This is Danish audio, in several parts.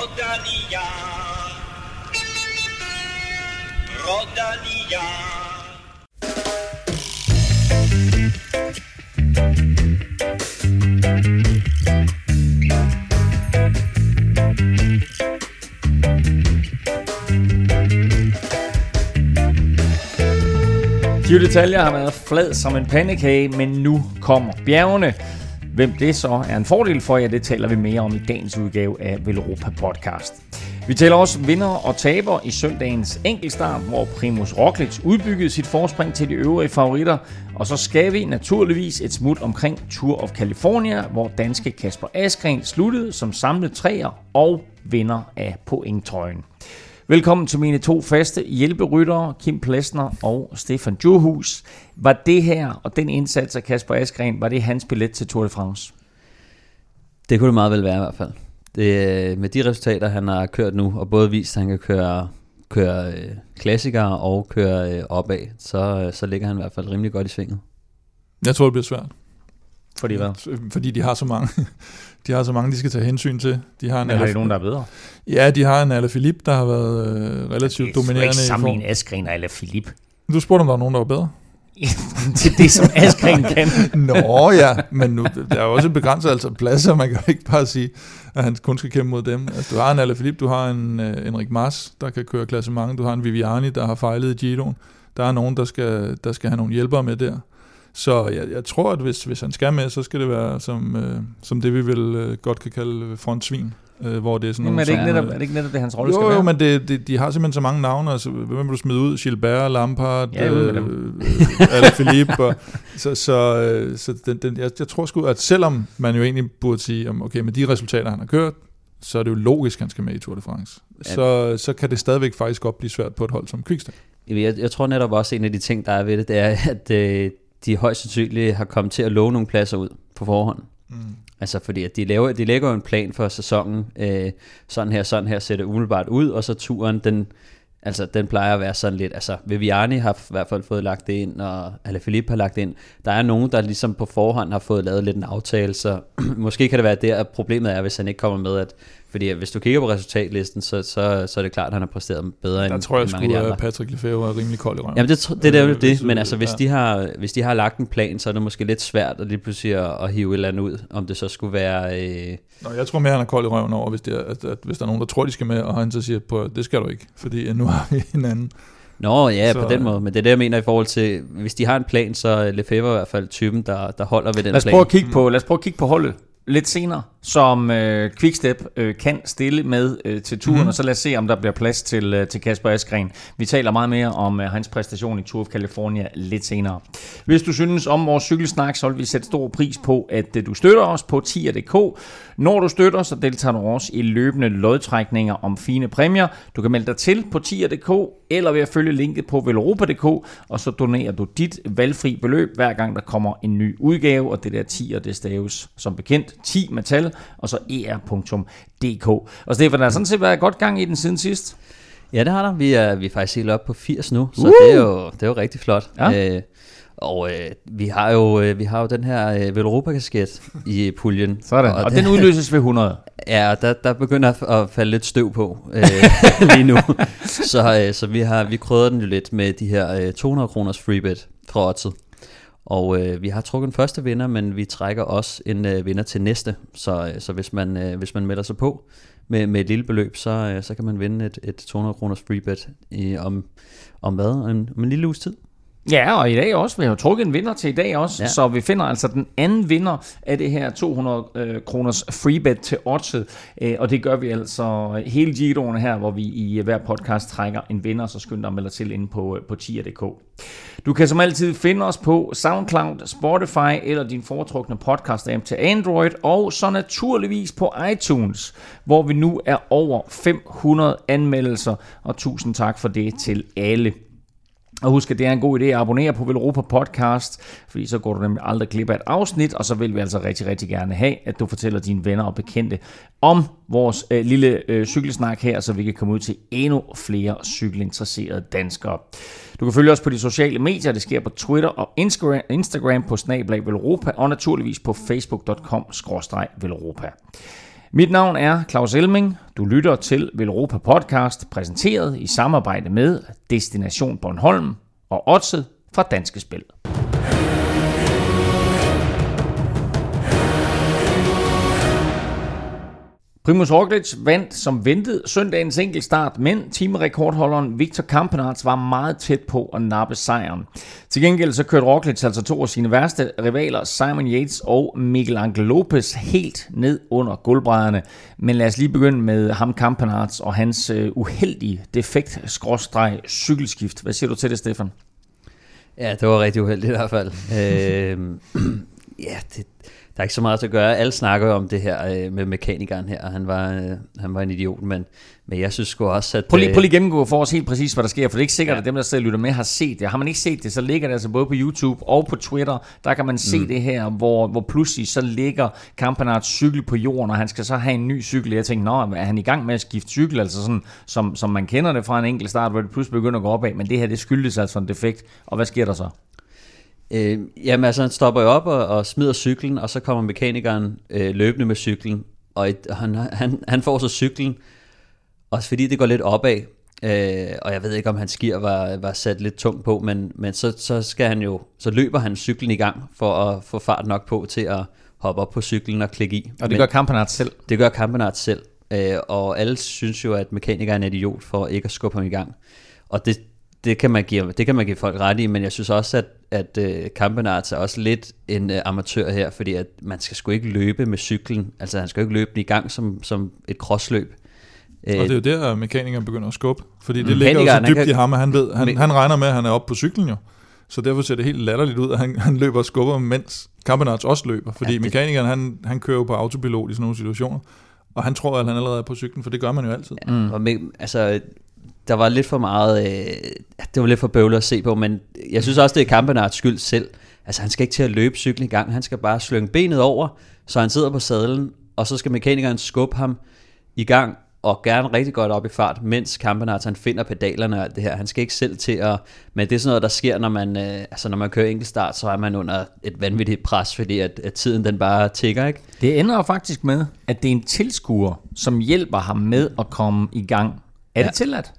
Rodalia. Rodalia. Giro Detaljer har været flad som en pandekage, men nu kommer bjergene. Hvem det så er en fordel for jer, det taler vi mere om i dagens udgave af Velropa Podcast. Vi taler også vinder og taber i søndagens enkeltstart, hvor Primus Roglic udbyggede sit forspring til de øvrige favoritter. Og så skal vi naturligvis et smut omkring Tour of California, hvor danske Kasper Askren sluttede som samlet træer og vinder af pointtrøjen. Velkommen til mine to faste hjælperyttere, Kim Plesner og Stefan Johus. Var det her og den indsats af Kasper Askren, var det hans billet til Tour de France? Det kunne det meget vel være i hvert fald. Det, med de resultater, han har kørt nu, og både vist, at han kan køre, køre øh, klassikere og køre øh, opad, så, så ligger han i hvert fald rimelig godt i svinget. Jeg tror, det bliver svært. Fordi hvad? Fordi de har så mange, de har så mange, de skal tage hensyn til. De har en Men har de nogen, der er bedre? Ja, de har en Alaphilippe, der har været øh, relativt dominerende. ikke i sammenligne form. Askren og. Du spurgte, om der var nogen, der var bedre. til det, som Askren kan. Nå ja, men nu, der er jo også et begrænset altså pladser, man kan jo ikke bare sige, at han kun skal kæmpe mod dem. Altså, du har en Alaphilippe, du har en uh, Enrik Mars, der kan køre klassement, du har en Viviani, der har fejlet i Giroen. Der er nogen, der skal, der skal have nogle hjælpere med der. Så jeg, jeg tror, at hvis, hvis han skal med, så skal det være som, øh, som det, vi vel øh, godt kan kalde frontsvin. Øh, hvor det er sådan Jamen, er, nogle, det ikke netop, øh, er det ikke netop det, hans rolle skal jo, være? jo, men det, det, de har simpelthen så mange navne. Altså, hvem vil du smide ud? Gilbert, Lampard, Ja, øh, øh, Alaphilippe. og, så så, øh, så den, den, jeg, jeg tror sgu, at selvom man jo egentlig burde sige, om, okay, med de resultater, han har kørt, så er det jo logisk, at han skal med i Tour de France. Ja. Så, så kan det stadigvæk faktisk godt blive svært på et hold som Quickstep. Jeg, jeg tror netop også, en af de ting, der er ved det, det er, at øh, de højst sandsynligt har kommet til at love nogle pladser ud på forhånd. Mm. Altså fordi at de, laver, de lægger jo en plan for sæsonen, øh, sådan her, sådan her ser det umiddelbart ud, og så turen, den, altså, den plejer at være sådan lidt, altså Viviani har i hvert fald fået lagt det ind, og Alaphilippe har lagt det ind. Der er nogen, der ligesom på forhånd har fået lavet lidt en aftale, så måske kan det være der, at problemet er, hvis han ikke kommer med, at fordi hvis du kigger på resultatlisten, så, så, så er det klart, at han har præsteret bedre Der end, tror jeg end mange af sgu, de andre. Patrick Lefebvre er rimelig kold i røven. Jamen det, tr- det er jo Øh, det, hvis- men altså hvis, ja. de har, hvis de har lagt en plan, så er det måske lidt svært at lige pludselig at, at hive et eller andet ud, om det så skulle være... Øh, Nå, jeg tror mere, han er kold i røven over, hvis, det er, at, at, hvis der er nogen, der tror, de skal med, og han så siger, på, det skal du ikke, fordi øh, nu har vi en anden. Nå ja, Så, på den øh, måde, men det er det, jeg mener i forhold til, hvis de har en plan, så er Lefebvre i hvert fald typen, der, der holder ved den Lad os plan. prøve at kigge på, lad os prøve at kigge på holdet lidt senere, som øh, Quickstep øh, kan stille med øh, til turen, mm. og så lad os se, om der bliver plads til, øh, til Kasper Askren. Vi taler meget mere om øh, hans præstation i Tour of California lidt senere. Hvis du synes om vores cykelsnak, så vil vi sætte stor pris på, at øh, du støtter os på tier.dk. Når du støtter, så deltager du også i løbende lodtrækninger om fine præmier. Du kan melde dig til på tier.dk, eller ved at følge linket på velropa.dk, og så donerer du dit valgfri beløb, hver gang der kommer en ny udgave, og det der tier, det staves som bekendt 10 med tal, og så er.dk. Og Stefan, der har sådan set været godt gang i den siden sidst. Ja, det har der. Vi er, vi er faktisk helt oppe på 80 nu, så Uh! det, er jo, det er jo rigtig flot. Ja. Øh, og øh, vi, har jo, øh, vi har jo den her øh, Velropa-kasket i puljen. Sådan. Og, og den udløses ved 100. Ja, der, der begynder at, at falde lidt støv på øh, lige nu. Så, øh, så vi har vi krydder den jo lidt med de her øh, 200 kroners freebet fra Oddset. Og øh, vi har trukket en første vinder, men vi trækker også en øh, vinder til næste. Så, øh, så hvis, man, øh, hvis man melder sig på med, med et lille beløb, så, øh, så kan man vinde et, et 200 kroners freebet i, om, om hvad? Om, om en lille uges tid. Ja, og i dag også. Vi har jo trukket en vinder til i dag også, ja. Så vi finder altså den anden vinder af det her 200 øh, kroners freebet til oddset, øh, og det gør vi altså hele Giroen her, hvor vi i hver podcast trækker en vinder, så skynd dig at melde til inde på, øh, på tier.dk. Du kan som altid finde os på SoundCloud, Spotify eller din foretrukne podcast-app til Android, og så naturligvis på iTunes, hvor vi nu er over 500 anmeldelser, og tusind tak for det til alle. Og husk, at det er en god idé at abonnere på Velropa Podcast, fordi så går du nemlig aldrig glip af et afsnit, og så vil vi altså rigtig, rigtig gerne have, at du fortæller dine venner og bekendte om vores øh, lille øh, cykelsnak her, så vi kan komme ud til endnu flere cykelinteresserede danskere. Du kan følge os på de sociale medier, det sker på Twitter og Instagram, Instagram på snablag Velropa, og naturligvis på facebook.com Velropa. Mit navn er Claus Elming. Du lytter til Velropa Podcast, præsenteret i samarbejde med Destination Bornholm og Odset fra Danske Spil. Primus Roglic vandt som ventet søndagens enkeltstart, men teamrekordholderen Victor Kampenarts var meget tæt på at nappe sejren. Til gengæld så kørte Roglic altså to af sine værste rivaler, Simon Yates og Miguel Angel Lopez, helt ned under gulvbrædderne. Men lad os lige begynde med ham Kampenarts og hans uh, uheldige defekt skråstreg cykelskift. Hvad siger du til det, Stefan? Ja, det var rigtig uheldigt i hvert fald. øh, ja, det, er ikke så meget at gøre. Alle snakker om det her øh, med mekanikeren her, og han var, øh, han var en idiot, men, men jeg synes sgu også, at... Prøv lige, øh, prøv lige gennemgå for os helt præcis, hvad der sker, for det er ikke sikkert, ja. at dem, der sidder og lytter med, har set det. Har man ikke set det, så ligger det altså både på YouTube og på Twitter, der kan man se mm. det her, hvor, hvor pludselig så ligger Kampanarts cykel på jorden, og han skal så have en ny cykel. Jeg tænkte, nå, er han i gang med at skifte cykel, altså sådan, som, som man kender det fra en enkelt start, hvor det pludselig begynder at gå opad, men det her, det skyldes altså en defekt, og hvad sker der så? Øh, jamen altså, han stopper jo op og, og smider cyklen, og så kommer mekanikeren øh, løbende med cyklen, og et, han, han, han får så cyklen, også fordi det går lidt opad, øh, og jeg ved ikke, om hans gear var, var sat lidt tungt på, men, men så, så skal han jo, så løber han cyklen i gang for at få fart nok på til at hoppe op på cyklen og klikke i. Og det men, gør Kampenart selv? Det gør Kampenart selv, øh, og alle synes jo, at mekanikeren er en idiot for ikke at skubbe ham i gang. Og det, det kan man give, det kan man give folk ret i, men jeg synes også, at, at uh, Kampenarts er også lidt en uh, amatør her, fordi at man skal sgu ikke løbe med cyklen. Altså han skal jo ikke løbe den i gang som, som et crossløb. Og det er jo der, mekanikeren begynder at skubbe, fordi det ligger jo så dybt kan, i ham, at han, ved, han, han regner med, at han er oppe på cyklen jo. Så derfor ser det helt latterligt ud, at han, han løber og skubber, mens Kampenarts også løber. Fordi ja, det... mekanikeren, han, han kører jo på autopilot i sådan nogle situationer. Og han tror, at han allerede er på cyklen, for det gør man jo altid. Ja, mm. og med, altså, der var lidt for meget, øh, det var lidt for bøvlet at se på, men jeg synes også, det er Kampenarts skyld selv. Altså han skal ikke til at løbe cyklen i gang, han skal bare slynge benet over, så han sidder på sadlen, og så skal mekanikeren skubbe ham i gang, og gerne rigtig godt op i fart, mens Kampenarts han finder pedalerne og alt det her. Han skal ikke selv til at... Men det er sådan noget, der sker, når man, øh, altså når man kører enkeltstart, så er man under et vanvittigt pres, fordi at, at tiden den bare tigger, ikke? Det ender jo faktisk med, at det er en tilskuer, som hjælper ham med at komme i gang. Er ja. det tilladt?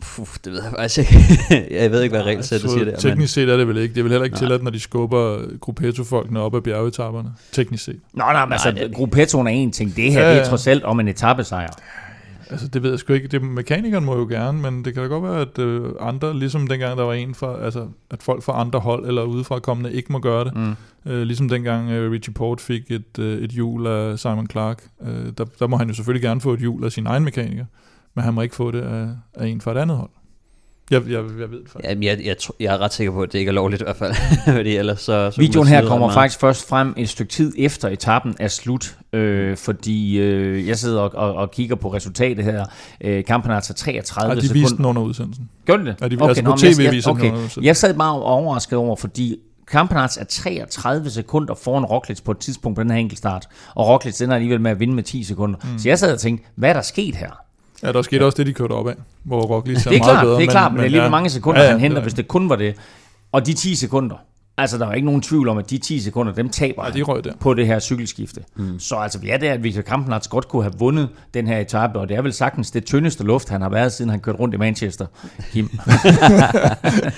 Puh, det ved jeg faktisk ikke. jeg ved ikke, hvad regelsættet siger der. Teknisk set er det vel ikke. Det er vel heller ikke tilladt, når de skubber Gruppetto-folkene op ad bjergetapperne. Teknisk set. Nå, nej, men altså, det... Gruppettoen er en ting. Det her ja, ja. det er trods alt om en etappesejr. Altså, det ved jeg sgu ikke. Det, mekanikeren må jo gerne, men det kan da godt være, at øh, andre, ligesom dengang der var en for, altså, at folk fra andre hold eller udefra kommende ikke må gøre det. Mm. Øh, ligesom dengang øh, Richie Port fik et, øh, et hjul af Simon Clark. Øh, der, der må han jo selvfølgelig gerne få et hjul af sin egen mekaniker men han må ikke få det af, af en fra et andet hold. Jeg, jeg, jeg ved det faktisk. Jamen, jeg, jeg, jeg er ret sikker på, at det ikke er lovligt i hvert fald. fordi ellers så, så Videoen her kommer faktisk først frem et stykke tid efter etappen er slut, øh, fordi øh, jeg sidder og, og, og kigger på resultatet her. Øh, kampen er altså 33 sekunder. Ja, de viste den under udsendelsen. Gør de det? Ja, de, okay, altså på tv jeg, viser okay. den Jeg sad meget overrasket over, fordi Kampenarts er 33 sekunder foran Roglic på et tidspunkt på den her enkeltstart, og Roglic ender alligevel med at vinde med 10 sekunder. Mm. Så jeg sad og tænkte, hvad er der sket her? Ja, der skete ja. også det, de kørte op af, hvor Roglic er, det er meget klart, bedre. Det er klart, men, men det er lige ja. mange sekunder, ja, ja, han henter, ja, ja. hvis det kun var det. Og de 10 sekunder, altså der er ikke nogen tvivl om, at de 10 sekunder, dem taber ja, de røg der. på det her cykelskifte. Mm. Så altså, vi er der, at Victor Kampenarts godt kunne have vundet den her etape, og det er vel sagtens det tyndeste luft, han har været, siden han kørte rundt i Manchester. Kim.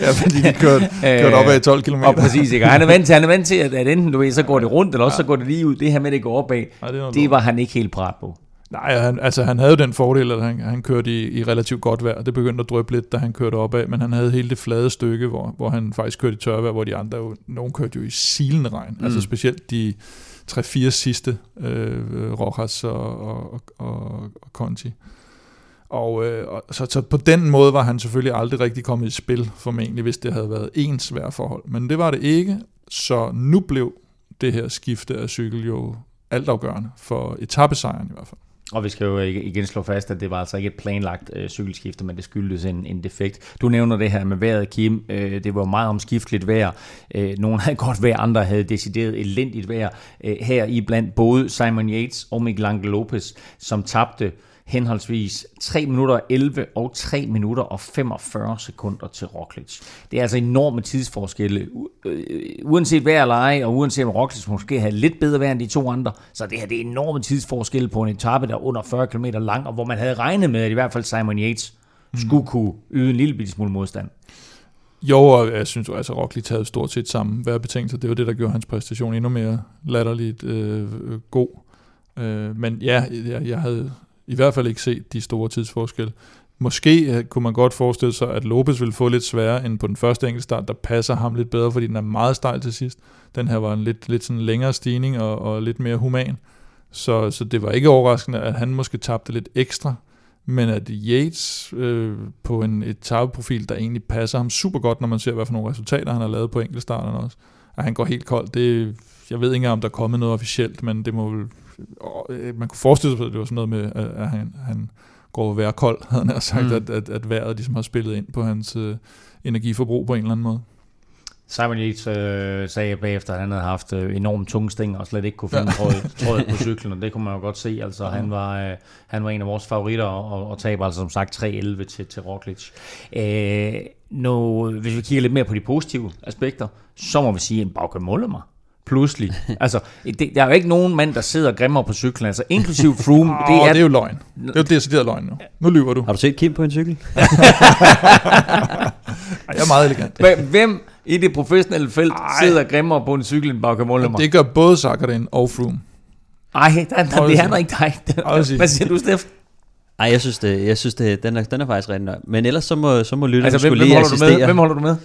ja, fordi de kørte, kørte op af 12 km. Og præcis, ikke? Og han er vant til, han er vant til at, at enten du ved, så går det rundt, eller også ja. så går det lige ud. Det her med, at det går opad, ja, det, det var han ikke helt parat på. Nej, han, altså han havde den fordel, at han, han kørte i, i relativt godt vejr. Det begyndte at drøbe lidt, da han kørte opad, men han havde hele det flade stykke, hvor, hvor han faktisk kørte i tørvejr, hvor de andre jo, nogen kørte jo i silende regn. Mm. Altså specielt de 3-4 sidste, øh, Rojas og, og, og, og Conti. Og, øh, og så, så på den måde var han selvfølgelig aldrig rigtig kommet i spil, formentlig, hvis det havde været ens forhold. Men det var det ikke, så nu blev det her skifte af cykel jo altafgørende for etappesejren i hvert fald. Og vi skal jo igen slå fast, at det var altså ikke et planlagt øh, cykelskifte, men det skyldtes en, en defekt. Du nævner det her med vejret, Kim. Øh, det var meget omskifteligt vejr. Øh, nogle havde godt vejr, andre havde decideret elendigt vejr. Øh, her i blandt både Simon Yates og Miguel Angel Lopez, som tabte henholdsvis 3 minutter og 11 og 3 minutter og 45 sekunder til Roglic. Det er altså enorme tidsforskelle. Øh, uanset hvad eller ej, og uanset om Roglic måske havde lidt bedre værd end de to andre, så det her det er enorme tidsforskelle på en etape, der er under 40 km lang, og hvor man havde regnet med, at i hvert fald Simon Yates skulle kunne yde en lille smule modstand. Jo, og jeg synes jo, altså Roglic havde stort set samme værbetingelser. Det var det, der gjorde hans præstation endnu mere latterligt øh, god. Øh, men ja, jeg, jeg havde i hvert fald ikke set de store tidsforskelle. Måske øh, kunne man godt forestille sig, at Lopez ville få lidt sværere end på den første enkeltstart, der passer ham lidt bedre, fordi den er meget stejl til sidst. Den her var en lidt, lidt sådan længere stigning og, og lidt mere human. Så, så det var ikke overraskende, at han måske tabte lidt ekstra men at Yates øh, på en etapeprofil, der egentlig passer ham super godt, når man ser, hvad for nogle resultater han har lavet på enkeltstarterne også, at han går helt kold, det, jeg ved ikke om der er kommet noget officielt, men det må vel, øh, man kunne forestille sig, at det var sådan noget med, at han, han går at være kold, havde han sagt, mm. at, at, at vejret ligesom har spillet ind på hans øh, energiforbrug på en eller anden måde. Simon Yates øh, sagde bagefter, at han havde haft øh, enormt tunge sting og slet ikke kunne finde trådet, tråd på cyklen, og det kunne man jo godt se. Altså, han, var, øh, han var en af vores favoritter og, og taber altså som sagt 3-11 til, til Roglic. Øh, nu, hvis vi kigger lidt mere på de positive aspekter, så må vi sige, en Bauke Mollema pludselig. altså, det, der er jo ikke nogen mand, der sidder og grimmer på cyklen, altså inklusiv Froome. oh, det, er, det er jo løgn. Det er jo decideret løgn nu. Nu lyver du. Har du set Kim på en cykel? jeg er meget elegant. Hvem i det professionelle felt Ej. sidder grimmer på en cykel end Bauke Mollema. Det gør både Sakharin og Froome. Ej, der, der, det handler ikke dig. Hvad siger du, Steff? Ej, jeg synes, det, jeg synes det, den, er, den er faktisk rigtig nok. Men ellers så må, så må lytterne altså, hvem, skulle lige assistere. Med? Hvem holder du med?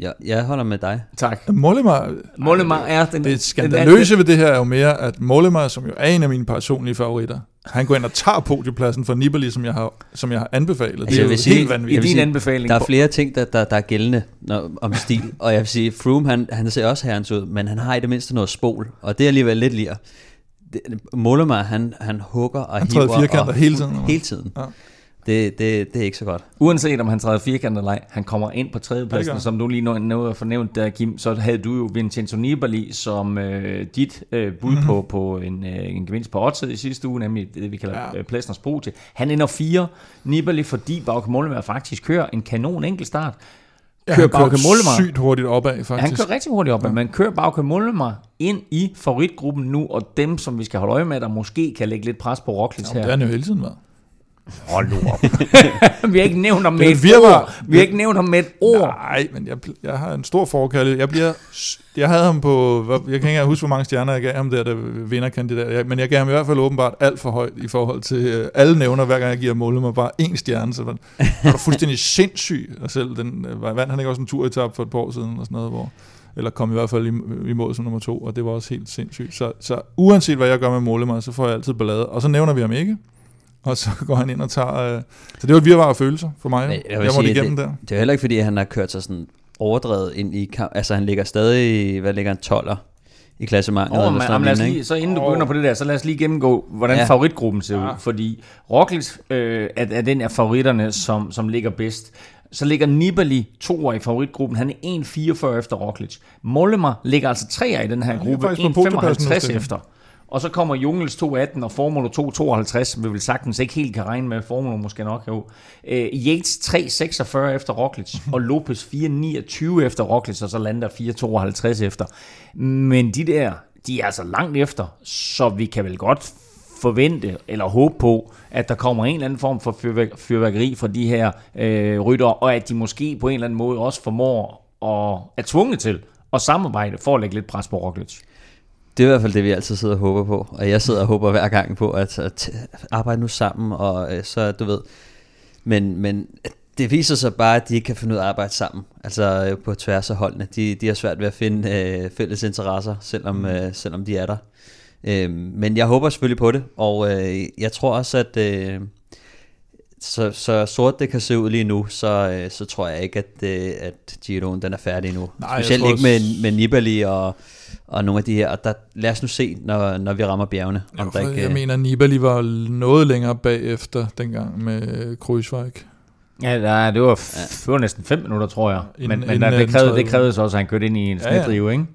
Ja, jeg holder med dig. Tak. Mollema, Mollema er den... Det skandaløse ved det her er jo mere, at Mollema, som jo er en af mine personlige favoritter, han går ind og tager podiepladsen for Nibali, som jeg har, som jeg har anbefalet. Altså, det er jo sige, helt vanvittigt. I din anbefaling. Der er flere ting, der, der, der er gældende når, om stil. og jeg vil sige, Froome, han, han ser også herrens ud, men han har i det mindste noget spol. Og det er alligevel lidt lige. Mollema, han, han hugger og han hiver. Han hele tiden. Hele tiden. Ja det, det, det er ikke så godt. Uanset om han træder firkantet eller ej, han kommer ind på tredjepladsen, som du lige nåede at fornævnt der, Kim, så havde du jo Vincenzo Nibali som øh, dit øh, bud mm-hmm. på, på en, øh, en gevinst på odds i sidste uge, nemlig det, vi kalder ja. øh, Plæsners Bro til. Han ender fire Nibali, fordi Bauke Mollema faktisk kører en kanon enkeltstart. Ja, kører Bauke Mollema sygt hurtigt opad, faktisk. Han kører rigtig hurtigt opad, ja. men kører Bauke Mollema ind i favoritgruppen nu, og dem, som vi skal holde øje med, der måske kan lægge lidt pres på Roglic ja, her. det er han jo hele tiden været. Hold nu op. vi har ikke nævnt ham med et ord. Vi har ikke nævnt ham med et ord. Nej, men jeg, jeg har en stor forkærlighed. Jeg, bliver, jeg havde ham på, jeg kan ikke engang huske, hvor mange stjerner jeg gav ham der, der vinderkandidat. Men jeg gav ham i hvert fald åbenbart alt for højt i forhold til uh, alle nævner, hver gang jeg giver målet mig bare én stjerne. Så var, var fuldstændig sindssyg. Og selv den, uh, vandt han ikke også en turetap for et par år siden, og sådan noget, hvor eller kom i hvert fald i, i mål som nummer to, og det var også helt sindssygt. Så, så uanset hvad jeg gør med målet så får jeg altid ballade. Og så nævner vi ham ikke og så går han ind og tager... Øh, så det var et virvar af følelser for mig. Jeg, jeg, jeg måtte igennem det, der. Det er heller ikke, fordi han har kørt sig sådan overdrevet ind i kamp. Altså han ligger stadig, hvad ligger en 12'er i klassementet. Oh, eller sådan os lige, så inden du begynder på det der, så lad os lige gennemgå, hvordan ja. favoritgruppen ser ja. ud. Fordi Roglic øh, er, er den af favoritterne, som, som ligger bedst. Så ligger Nibali to i favoritgruppen. Han er 1,44 efter Roglic. Mollema ligger altså tre i den her gruppe. 1,55 efter. Og så kommer Jungels 2.18 og Formula 2.52, som vi vil sagtens ikke helt kan regne med. Formula måske nok jo. Øh, Yates 3.46 efter Roglic, og Lopez 4.29 efter Roglic, og så lander 4.52 efter. Men de der, de er altså langt efter, så vi kan vel godt forvente eller håbe på, at der kommer en eller anden form for fyrværkeri fra de her øh, rytter, og at de måske på en eller anden måde også formår og er tvunget til at samarbejde for at lægge lidt pres på Roglic. Det er i hvert fald det, vi altid sidder og håber på. Og jeg sidder og håber hver gang på, at, at arbejde nu sammen, og øh, så, du ved... Men, men det viser sig bare, at de ikke kan finde ud af at arbejde sammen. Altså øh, på tværs af holdene. De, de har svært ved at finde øh, fælles interesser, selvom, mm. øh, selvom de er der. Øh, men jeg håber selvfølgelig på det, og øh, jeg tror også, at... Øh, så, så sort det kan se ud lige nu, så, øh, så tror jeg ikke, at, øh, at Giroen den er færdig nu. Nej, Specielt ikke med, med Nibali og og nogle af de her, og der, lad os nu se, når, når vi rammer bjergene. Om ja, der ikke, jeg øh, mener, Nibali var noget længere bagefter dengang med Kruiswijk. Ja, der, det, var, ja. det var næsten fem minutter, tror jeg. Men, men der, det, krævede, det krævede så også, at han kørte ind i en snedrive, ja, ja. ikke?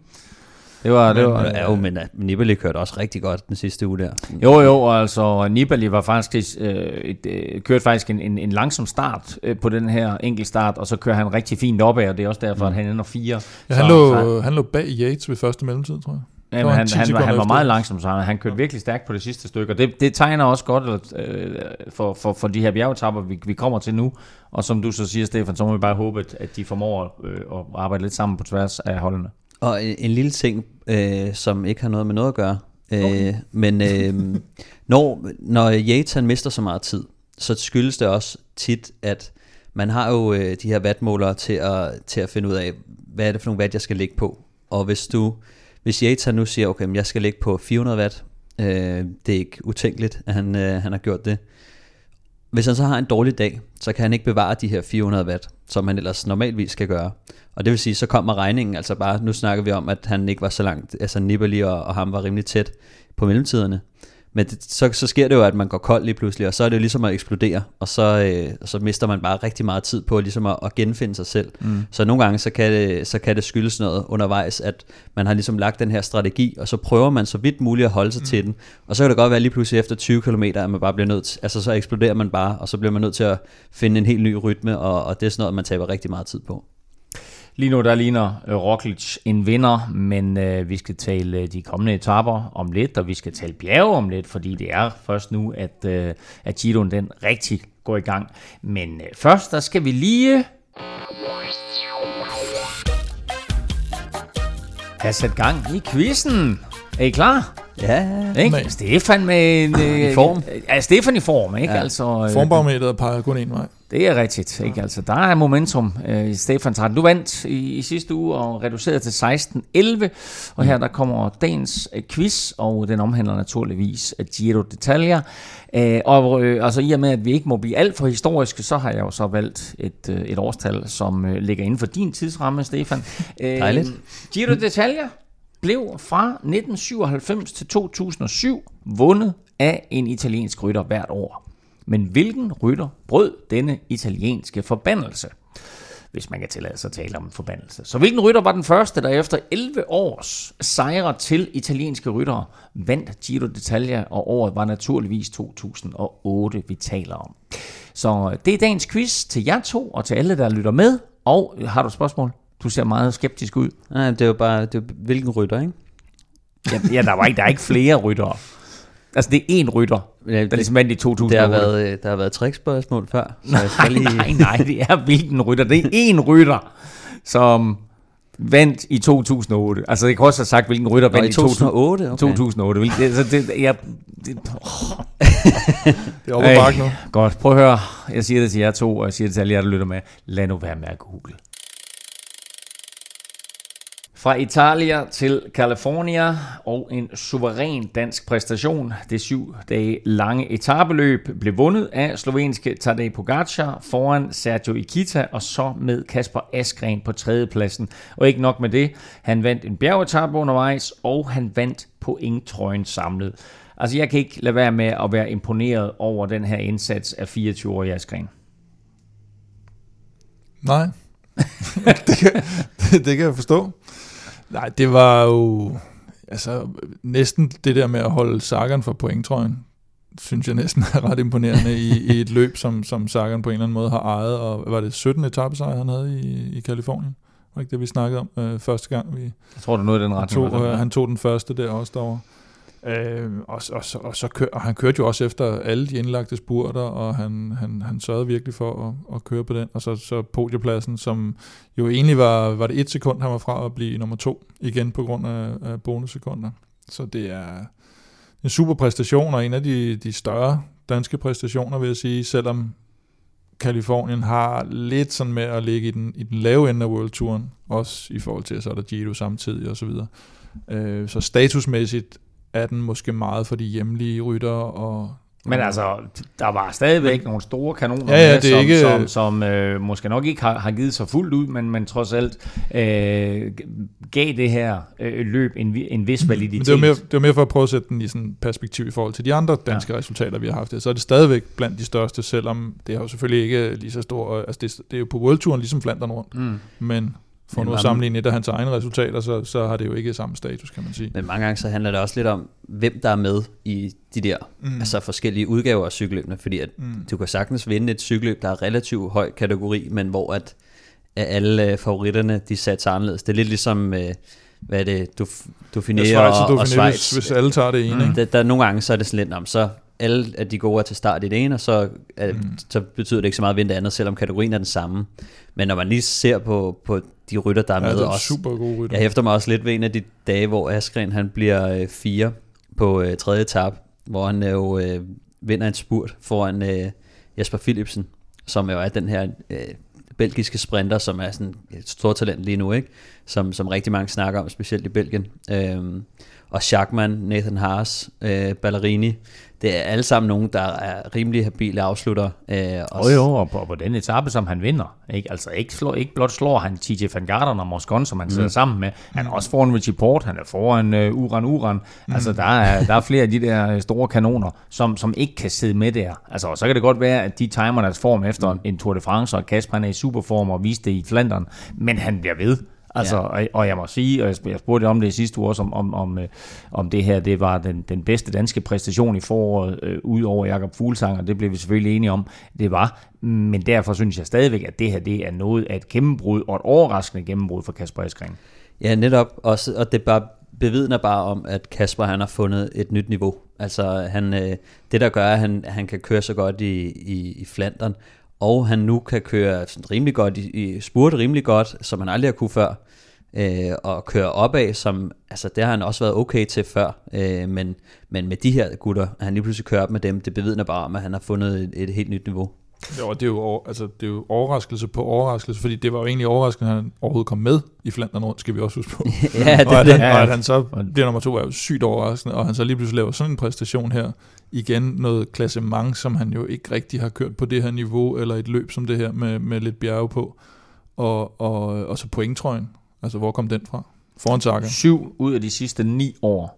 Det var, det Men, var, ja, jo, men uh, Nibali kørte også rigtig godt den sidste uge der. Jo, jo, altså Nibali var faktisk øh, et, øh, kørte faktisk en, en, en langsom start øh, på den her enkeltstart, og så kører han rigtig fint opad, og det er også derfor, mm. at han ender fire. Ja, han, så, lå, så, han lå bag Yates ved første mellemtid, tror jeg. Jamen, var han han, 10 han, var, han var meget langsom, så han, han kørte virkelig stærkt på det sidste stykke, og det, det tegner også godt øh, for, for, for de her bjergetapper, vi, vi kommer til nu. Og som du så siger, Stefan, så må vi bare håbe, at, at de formår øh, at arbejde lidt sammen på tværs af holdene. Og en, en lille ting, øh, som ikke har noget med noget at gøre. Øh, okay. Men øh, når, når Yates han mister så meget tid, så skyldes det også tit, at man har jo øh, de her wattmålere til at, til at finde ud af, hvad er det for nogle watt, jeg skal ligge på. Og hvis du, hvis han nu siger, okay, men jeg skal ligge på 400 watt, øh, det er ikke utænkeligt, at han, øh, han har gjort det. Hvis han så har en dårlig dag, så kan han ikke bevare de her 400 watt, som han ellers normalvis skal gøre. Og det vil sige, så kommer regningen altså bare, nu snakker vi om, at han ikke var så langt, altså Nibali og, og ham var rimelig tæt på mellemtiderne. Men det, så, så sker det jo, at man går kold lige pludselig, og så er det jo ligesom at eksplodere, og så, øh, så mister man bare rigtig meget tid på ligesom at, at genfinde sig selv. Mm. Så nogle gange, så kan, det, så kan det skyldes noget undervejs, at man har ligesom lagt den her strategi, og så prøver man så vidt muligt at holde sig mm. til den. Og så kan det godt være lige pludselig efter 20 km, at man bare bliver nødt til, altså så eksploderer man bare, og så bliver man nødt til at finde en helt ny rytme, og, og det er sådan noget, man taber rigtig meget tid på. Lige nu der ligner øh, Roglic en vinder, men øh, vi skal tale øh, de kommende etapper om lidt, og vi skal tale bjerge om lidt, fordi det er først nu, at, øh, at Giroen den rigtig går i gang. Men øh, først, der skal vi lige have sat gang i quizzen. Er I klar? Ja, Ikke? Nej. Stefan med en, øh, I form. Ja, Stefan i form, ikke? Ja. Altså, øh, Formbarometeret peger kun en vej. det er rigtigt. Ikke? Altså, der er momentum øh, i Stefans ret. Du vandt i, i sidste uge og reduceret til 16-11. Og her der kommer dagens øh, quiz, og den omhandler naturligvis øh, Giro d'Italia. Øh, og øh, altså, i og med, at vi ikke må blive alt for historiske, så har jeg jo så valgt et, øh, et årstal, som øh, ligger inden for din tidsramme, Stefan. Øh, Dejligt. Giro d'Italia blev fra 1997 til 2007 vundet af en italiensk rytter hvert år. Men hvilken rytter brød denne italienske forbandelse? Hvis man kan tillade sig at tale om en forbandelse. Så hvilken rytter var den første, der efter 11 års sejre til italienske ryttere vandt Giro d'Italia, og året var naturligvis 2008, vi taler om. Så det er dagens quiz til jer to, og til alle, der lytter med. Og øh, har du spørgsmål? Du ser meget skeptisk ud. Nej, det er jo bare, det er, hvilken rytter, ikke? Ja, ja der, var ikke, der er ikke flere ryttere. Altså, det er én rytter, Ja, der det, ligesom vandt i 2008. det har været, øh, der har været trickspørgsmål før, så jeg skal Nej, lige... nej, nej, det er hvilken rytter. Det er én rytter, som vandt i 2008. Altså, jeg kan også have sagt, hvilken rytter Nå, vandt i i 2008. 2008? Okay. 2008. Hvilken- Altså, det, jeg, det, oh, Det er oppe ad Ej. bakke nu. godt, prøv at høre. Jeg siger det til jer to, og jeg siger det til alle jer, der lytter med. Lad nu være med at google. Fra Italia til California og en suveræn dansk præstation. Det syv dage lange etabeløb blev vundet af slovenske Tadej Pogacar foran Sergio Ikita og så med Kasper Askren på tredjepladsen. Og ikke nok med det, han vandt en bjergetappe undervejs, og han vandt pointtrøjen samlet. Altså jeg kan ikke lade være med at være imponeret over den her indsats af 24-årige Askren. Nej, det, kan, det, det kan jeg forstå. Nej, det var jo altså, næsten det der med at holde Sagan for pointtrøjen, synes jeg næsten er ret imponerende i, i et løb, som, som Sagan på en eller anden måde har ejet. Og var det 17 etappesejr, han havde i, i Kalifornien? Var ikke det, vi snakkede om øh, første gang, vi, Jeg tror, det er noget i den han retning. tog, øh, han tog den første der også derovre. Øh, og, og, og, så kør, og han kørte jo også efter alle de indlagte spurter, og han, han, han sørgede virkelig for at, at køre på den. Og så, så podiepladsen, som jo egentlig var, var det et sekund, han var fra at blive nummer to, igen på grund af, af bonussekunder. Så det er en super præstation, og en af de, de større danske præstationer, vil jeg sige, selvom Kalifornien har lidt sådan med at ligge i den, i den lave ende af World Touren, også i forhold til, at så er der Giro samtidig og så videre. Øh, så statusmæssigt er den måske meget for de hjemlige rytter og Men altså, der var stadigvæk nogle store kanoner, Ja, ja, med, som, ikke- som, som øh, måske nok ikke har, har givet sig fuldt ud, men, men trods alt øh, gav det her øh, løb en, en vis Men validitet. det var, mere, det var mere for at prøve at sætte den i sådan perspektiv i forhold til de andre danske ja. resultater, vi har haft. Så er det stadigvæk blandt de største, selvom det har jo selvfølgelig ikke lige så stor... Altså det, det er jo på World Touren ligesom Flandern rundt, Mm. men For nu at sammenligne et af hans egne resultater, så, så har det jo ikke samme status, kan man sige. Men mange gange så handler det også lidt om, hvem der er med i de der mm. altså forskellige udgaver af cykelløbene, fordi at mm. du kan sagtens vinde et cykelløb, der er relativt høj kategori, men hvor at, at alle øh, favoritterne, de satte anderledes. Det er lidt ligesom, øh, hvad er det, du, du finerer og, og Schweiz. Hvis, alle tager det ene. Mm. Der, der, nogle gange så er det sådan lidt, om så alle at de gode er til start i det ene, og så, mm. så betyder det ikke så meget at vinde det andet, selvom kategorien er den samme. Men når man lige ser på, på de rytter, der er ja, med er også. super gode rytter. Jeg hæfter mig også lidt ved en af de dage, hvor Askren han bliver øh, fire på øh, tredje etape, hvor han øh, jo øh, vinder en spurt foran øh, Jesper Philipsen, som jo er den her øh, belgiske sprinter, som er sådan et stort talent lige nu, ikke? Som, som rigtig mange snakker om, specielt i Belgien. Øhm, og Schachmann, Nathan Haas, øh, Ballerini, det er alle sammen nogen, der er rimelig habile afslutter. Øh, og jo, jo, og på, på den etape, som han vinder. Ikke? Altså ikke, slår, ikke blot slår han TJ Van Garderen og Moscon, som han mm. sidder sammen med. Han er også foran Richie Port, han er foran uh, Uran Uran. Mm. Altså der er, der er flere af de der øh, store kanoner, som, som ikke kan sidde med der. Altså så kan det godt være, at de timer deres form efter mm. en Tour de France, og Kasper er i superform og viste det i Flandern. Men han bliver ved. Altså, ja. og, og jeg må sige, og jeg spurgte om det i sidste uge også, om, om, om, øh, om det her det var den, den bedste danske præstation i foråret, øh, ud over Jakob Fuglsang, og det blev vi selvfølgelig enige om, det var. Men derfor synes jeg stadigvæk, at det her det er noget af et gennembrud, og et overraskende gennembrud for Kasper Eskring. Ja, netop. Også, og det bare bevidner bare om, at Kasper han har fundet et nyt niveau. Altså han, øh, det der gør, at han, han kan køre så godt i, i, i Flandern, og han nu kan køre sådan rimelig godt i, i spurt rimelig godt, som han aldrig har kunne før øh, og køre opad, som, altså det har han også været okay til før, øh, men, men med de her gutter, han lige pludselig kører op med dem, det bevidner bare om, at han har fundet et, et helt nyt niveau. Jo, det er jo, altså, det er jo overraskelse på overraskelse, fordi det var jo egentlig overraskende, at han overhovedet kom med i Flandern rundt, skal vi også huske på. ja, det, og, at, det, og at han så bliver nummer to, er jo sygt overraskende, og han så lige pludselig laver sådan en præstation her, igen noget klassement, som han jo ikke rigtig har kørt på det her niveau, eller et løb som det her med, med lidt bjerge på, og, og, og så pointtrøjen, Altså, hvor kom den fra? Foran Sagan? Syv ud af de sidste ni år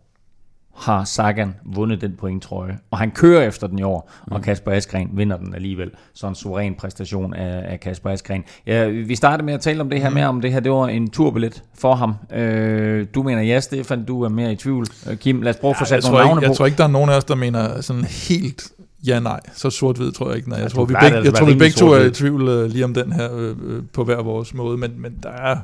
har Sagan vundet den pointtrøje, og han kører efter den i år, og mm. Kasper Askren vinder den alligevel. Så en suveræn præstation af, af Kasper Askren. Ja, vi startede med at tale om det her mm. med, om det her det var en turbillet for ham. Øh, du mener ja, Stefan, du er mere i tvivl. Øh, Kim, lad os prøve at få sat nogle navne på. Jeg tror ikke, der er nogen af os, der mener sådan helt Ja, nej. Så sort-hvid tror jeg ikke. Nej. Jeg, ja, tror, vi begge, jeg tror, vi begge to er i tvivl uh, lige om den her uh, på hver vores måde, men, men der er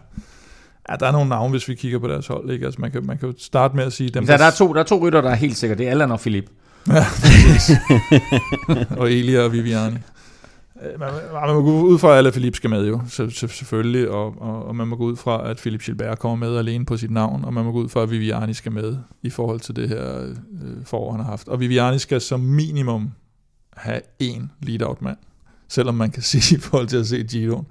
Ja, der er nogle navne, hvis vi kigger på deres hold. Ikke? Altså, man, kan, man kan jo starte med at sige... Dem, ja, der, er to, der er to rytter, der er helt sikkert. Det er Allan og Philip. Ja, og Elia og Viviani. Øh, man, man må gå ud fra, at alle Philip skal med jo, så, så, selvfølgelig, og, og, og man må gå ud fra, at Philip Gilbert kommer med alene på sit navn, og man må gå ud fra, at Viviani skal med i forhold til det her øh, forår, han har haft. Og Viviani skal som minimum have én lead-out mand, selvom man kan sige i forhold til at se Giroen,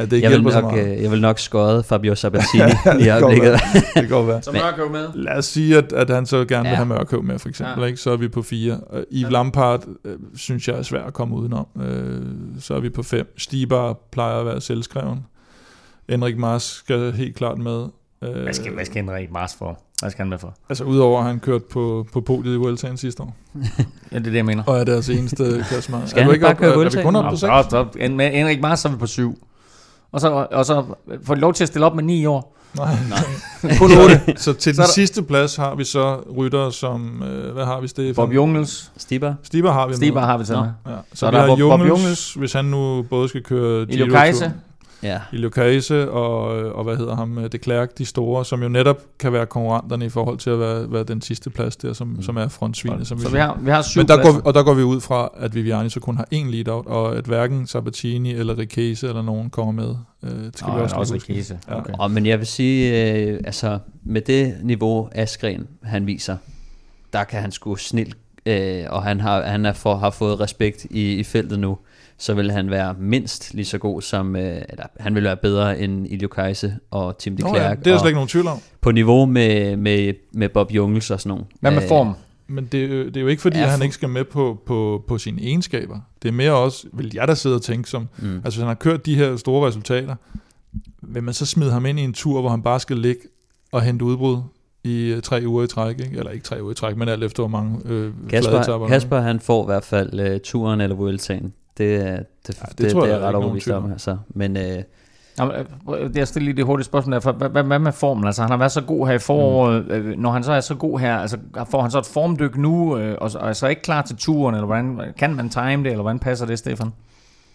Ja, det jeg, vil nok, øh, jeg vil nok skåde Fabio Sabatini ja, i øjeblikket. det går være. Så Mørkøv med? Lad os sige, at, at han så gerne ja. vil have Mørkøv med, for eksempel. Ja. Ikke? Så er vi på fire. Uh, Yves ja. Lampard uh, synes jeg er svært at komme udenom. Uh, så er vi på fem. Stibar plejer at være selvskreven. Henrik Mars skal helt klart med. Uh, hvad, skal, hvad skal Henrik Mars for? Hvad skal han med for? Altså udover at han kørt på, på podiet i Vueltaen sidste år. ja, det er det, jeg mener. Og er deres eneste klassement. Skal er han ikke bare køre Vueltaen? Er vi kun op på 6? Nå, med Henrik Mars er vi på 7 og så, og så får de lov til at stille op med 9 år. Nej, Nej. kun 8. så til så den der... sidste plads har vi så rytter som, øh, hvad har vi, Stefan? Bob Jungels. Stiber. Stiber har vi Stiber har vi så. Ja. Så, så vi har Bob, Jungels, Bob Jungels, hvis han nu både skal køre Giro Kajse ja. i Lucase og, og hvad hedder ham, De Klerk, de store, som jo netop kan være konkurrenterne i forhold til at være, være den sidste plads der, som, mm. som er frontsvinet. Som så vi, vi, har, vi har syv Men der går, Og der går vi ud fra, at Viviani så kun har én lead-out, og at hverken Sabatini eller Ricchese eller nogen kommer med. Øh, det skal Nå, vi også, også Ricchese. Ja. Okay. Og, men jeg vil sige, øh, altså med det niveau Askren han viser, der kan han sgu snilt, øh, og han har, han er for, har fået respekt i, i feltet nu så vil han være mindst lige så god som, øh, eller han vil være bedre end Ilio Kajse og Tim de Klerk. Ja, det er slet ikke nogen tvivl om. På niveau med, med, med Bob Jungels og sådan nogle. Hvad med form? Men det, det er jo ikke fordi, at han ikke skal med på, på, på sine egenskaber. Det er mere også, vil jeg der sidde og tænke som, mm. altså hvis han har kørt de her store resultater, vil man så smide ham ind i en tur, hvor han bare skal ligge og hente udbrud i øh, tre uger i træk, ikke? eller ikke tre uger i træk, men alt efter hvor mange øh, Kasper, Kasper han får i hvert fald uh, turen eller Vueltaen det, det, ja, det, det, det, det er jeg ret overbevist om. Altså. Men, øh, Det er stille lige det hurtige spørgsmål der. Hvad, hvad, hvad med formen? Altså, han har været så god her i foråret. Mm. Når han så er så god her, altså, får han så et formdyk nu, og, og er så ikke klar til turen, eller hvordan kan man time det, eller hvordan passer det, Stefan?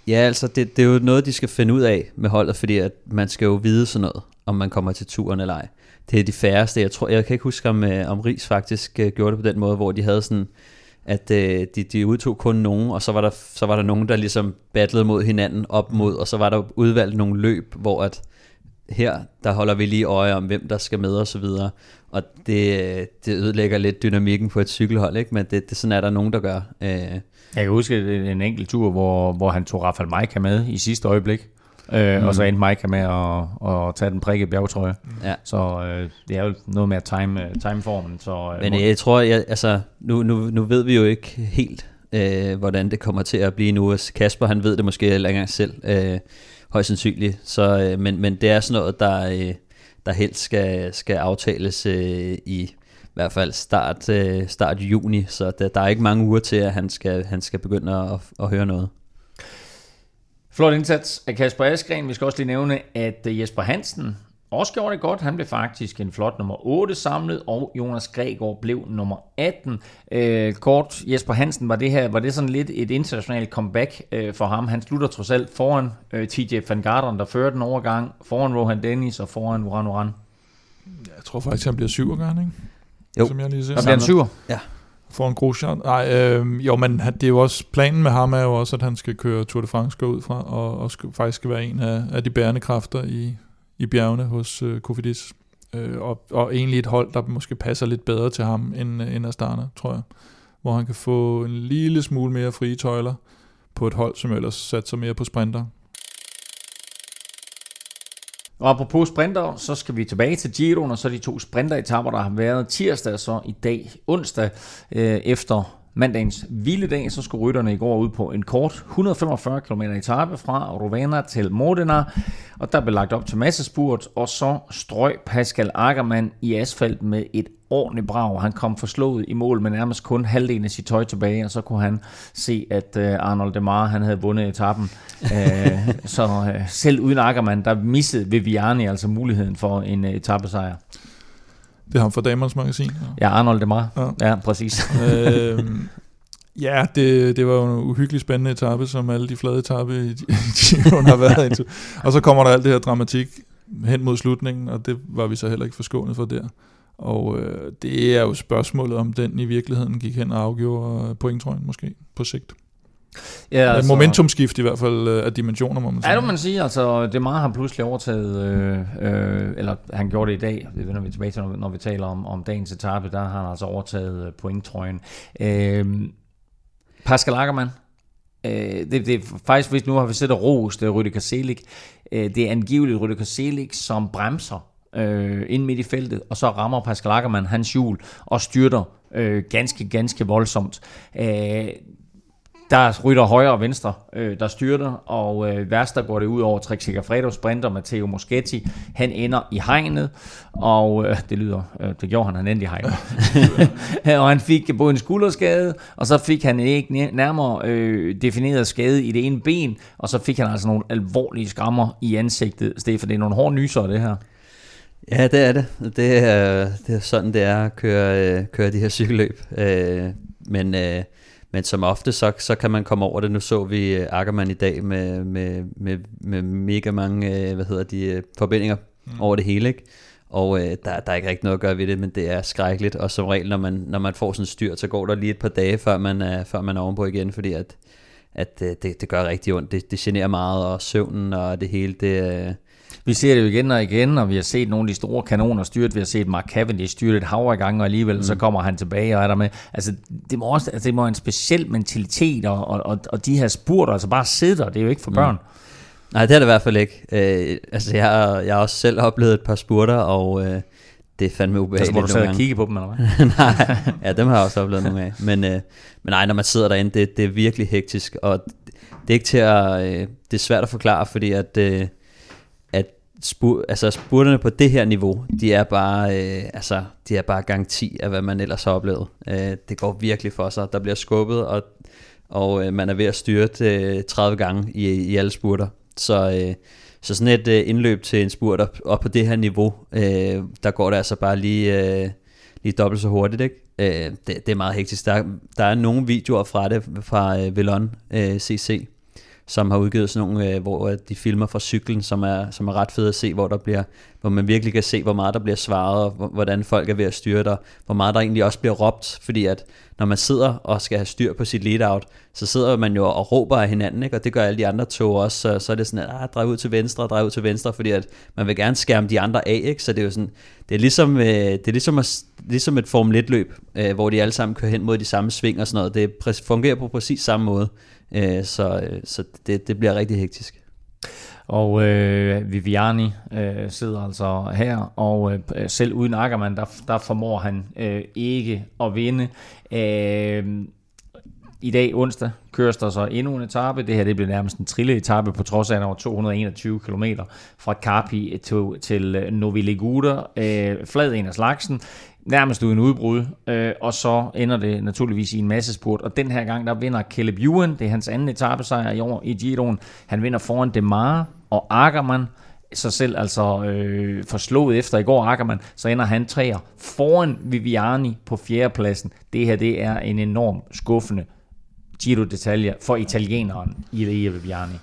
Ja, altså det, det er jo noget, de skal finde ud af med holdet, fordi at man skal jo vide sådan noget, om man kommer til turen eller ej. Det er de færreste. Jeg tror, jeg kan ikke huske, om, om Ries faktisk gjorde det på den måde, hvor de havde sådan at øh, de, de udtog kun nogen, og så var, der, så var der nogen, der ligesom battlede mod hinanden op mod, og så var der udvalgt nogle løb, hvor at her, der holder vi lige øje om, hvem der skal med og så videre. Og det, det ødelægger lidt dynamikken på et cykelhold, ikke? men det, det sådan er der nogen, der gør. Øh. Jeg kan huske en enkelt tur, hvor, hvor han tog Rafael Majka med i sidste øjeblik. Øh, mm. Og så endte Mike med at, at tage den prikke bjergetrøje. Ja. Så øh, det er jo noget med at time, øh, time formen. Så, øh, Men jeg tror, jeg, altså, nu, nu, nu ved vi jo ikke helt, øh, hvordan det kommer til at blive nu. Kasper, han ved det måske ikke engang selv, øh, højst sandsynligt. Så, øh, men, men det er sådan noget, der, øh, der helst skal, skal aftales øh, i i hvert fald start, øh, start juni, så der, der er ikke mange uger til, at han skal, han skal begynde at, at høre noget. Flot indsats af Kasper Askren. Vi skal også lige nævne, at øh, Jesper Hansen også gjorde det godt. Han blev faktisk en flot nummer 8 samlet, og Jonas Gregor blev nummer 18. Øh, kort, Jesper Hansen, var det her var det sådan lidt et internationalt comeback øh, for ham. Han slutter trods alt foran øh, TJ Van Garderen, der fører den overgang, foran Rohan Dennis og foran Uran Uran. Jeg tror faktisk, han bliver syv gang, ikke? Jo, Som jeg lige ser. der bliver en syver. Ja for en Grosjean. Nej, øh, jo, men det er jo også, planen med ham er jo også, at han skal køre Tour de France ud fra, og, og skal, faktisk skal være en af, af de bærende kræfter i, i bjergene hos øh, Kofidis. Øh, og, og egentlig et hold, der måske passer lidt bedre til ham end, øh, end Astana, tror jeg. Hvor han kan få en lille smule mere frie tøjler på et hold, som ellers satser mere på sprinter. Og apropos sprinter, så skal vi tilbage til Giroen, og så de to sprinteretapper, der har været tirsdag, så i dag onsdag, øh, efter mandagens hviledag, så skulle rytterne i går ud på en kort 145 km etape fra Rovana til Modena, og der blev lagt op til massespurt, og så strøg Pascal Ackermann i asfalt med et ordentligt brag. Han kom forslået i mål med nærmest kun halvdelen af sit tøj tilbage, og så kunne han se, at øh, Arnold Demar han havde vundet etappen. Øh, så øh, selv uden Ackermann, der missede Viviani altså muligheden for en etappesejr. Det er ham fra Damers Magasin. Ja, Arnold Demar. Ja, ja præcis. øhm, ja, det, det var jo en uhyggelig spændende etape, som alle de flade etape i Giroen har været into. Og så kommer der alt det her dramatik hen mod slutningen, og det var vi så heller ikke forskånet for der. Og øh, det er jo spørgsmålet, om den i virkeligheden gik hen og afgjorde pointtrøjen måske på sigt. Ja, altså, momentumskift i hvert fald øh, af dimensioner, må man sige. Ja, det må man sige. Altså, det meget har pludselig overtaget, øh, øh, eller han gjorde det i dag, det vender vi tilbage til, når vi, taler om, om dagens etape, der har han altså overtaget øh, pointtrøjen. Øh, Pascal Ackermann, øh, det, det er faktisk, hvis nu har vi set og rost Rüdiger Selig, øh, det er angiveligt Rüdiger Selig, som bremser øh, ind midt i feltet, og så rammer Pascal Ackermann hans hjul og styrter øh, ganske, ganske voldsomt. Øh, der rytter højre og venstre, øh, der styrter, og øh, værst der går det ud over Trek Segafredo sprinter Matteo Moschetti. Han ender i hegnet, og øh, det lyder, øh, det gjorde han, han endte i hegnet. og han fik både en skulderskade, og så fik han ikke nærmere øh, defineret skade i det ene ben, og så fik han altså nogle alvorlige skrammer i ansigtet. Stefan, det er nogle hårde nyser, det her. Ja, det er det. Det er, det er sådan, det er at køre, øh, køre de her cykelløb. Øh, men, øh, men som ofte, så, så kan man komme over det. Nu så vi øh, Ackermann i dag med, med, med, med mega mange øh, hvad hedder de, øh, forbindinger mm. over det hele. Ikke? Og øh, der, der er ikke rigtig noget at gøre ved det, men det er skrækkeligt. Og som regel, når man, når man får sådan en styr, så går der lige et par dage, før man er, før man er ovenpå igen, fordi at, at det, det gør rigtig ondt. Det, det generer meget, og søvnen og det hele, det, vi ser det jo igen og igen, og vi har set nogle af de store kanoner styrt. Vi har set Mark Cavendish styrt et hav af gange, og alligevel mm. så kommer han tilbage og er der med. Altså, det må også altså, det må en speciel mentalitet, og, og, og de her spurter, altså bare sidde der, det er jo ikke for mm. børn. Mm. Nej, det er det i hvert fald ikke. Øh, altså, jeg har, jeg har også selv oplevet et par spurter, og øh, det er fandme ubehageligt. Altså, hvor du sidder og kigge på dem, eller hvad? nej, ja, dem har jeg også oplevet nogle af. Men, øh, men nej, når man sidder derinde, det, det er virkelig hektisk, og det er ikke til at, øh, det er svært at forklare, fordi at, øh, spur, altså spurterne på det her niveau, de er bare, øh, altså, de er bare gang 10 af, hvad man ellers har oplevet. Øh, det går virkelig for sig. Der bliver skubbet, og, og øh, man er ved at styre øh, 30 gange i, i alle spurter. Så, øh, så sådan et øh, indløb til en spurt op, op på det her niveau, øh, der går det altså bare lige, øh, lige dobbelt så hurtigt, ikke? Øh, det, det er meget hektisk. Der, der er nogle videoer fra det, fra øh, Velon øh, CC, som har udgivet sådan nogle, øh, hvor øh, de filmer fra cyklen, som er, som er ret fede at se, hvor, der bliver, hvor man virkelig kan se, hvor meget der bliver svaret, og hvordan folk er ved at styre dig, hvor meget der egentlig også bliver råbt, fordi at når man sidder og skal have styr på sit lead-out, så sidder man jo og råber af hinanden, ikke? og det gør alle de andre tog også, så, så er det sådan, at ah, drej ud til venstre, drej ud til venstre, fordi at man vil gerne skærme de andre af, ikke? så det er jo sådan, det er ligesom, øh, det er ligesom, at, ligesom et Formel 1 løb, øh, hvor de alle sammen kører hen mod de samme sving og sådan noget, det fungerer på præcis samme måde, øh, så, øh, så det, det bliver rigtig hektisk. Og øh, Viviani øh, sidder altså her, og øh, selv uden Ackermann, der, der formår han øh, ikke at vinde. Øh, I dag onsdag køres der så endnu en etape. Det her det bliver nærmest en trille etape på trods af, at over 221 km fra Carpi til, til øh, Novi Ligure. Øh, flad en af slagsen nærmest uden udbrud, øh, og så ender det naturligvis i en masse spurt. Og den her gang, der vinder Caleb Ewan, det er hans anden etappesejr i år i Giroen. Han vinder foran Demare og Ackermann, sig selv altså øh, forslået efter i går Ackermann, så ender han træer foran Viviani på fjerdepladsen. Det her, det er en enorm skuffende Giro detalje for italieneren i Viviani.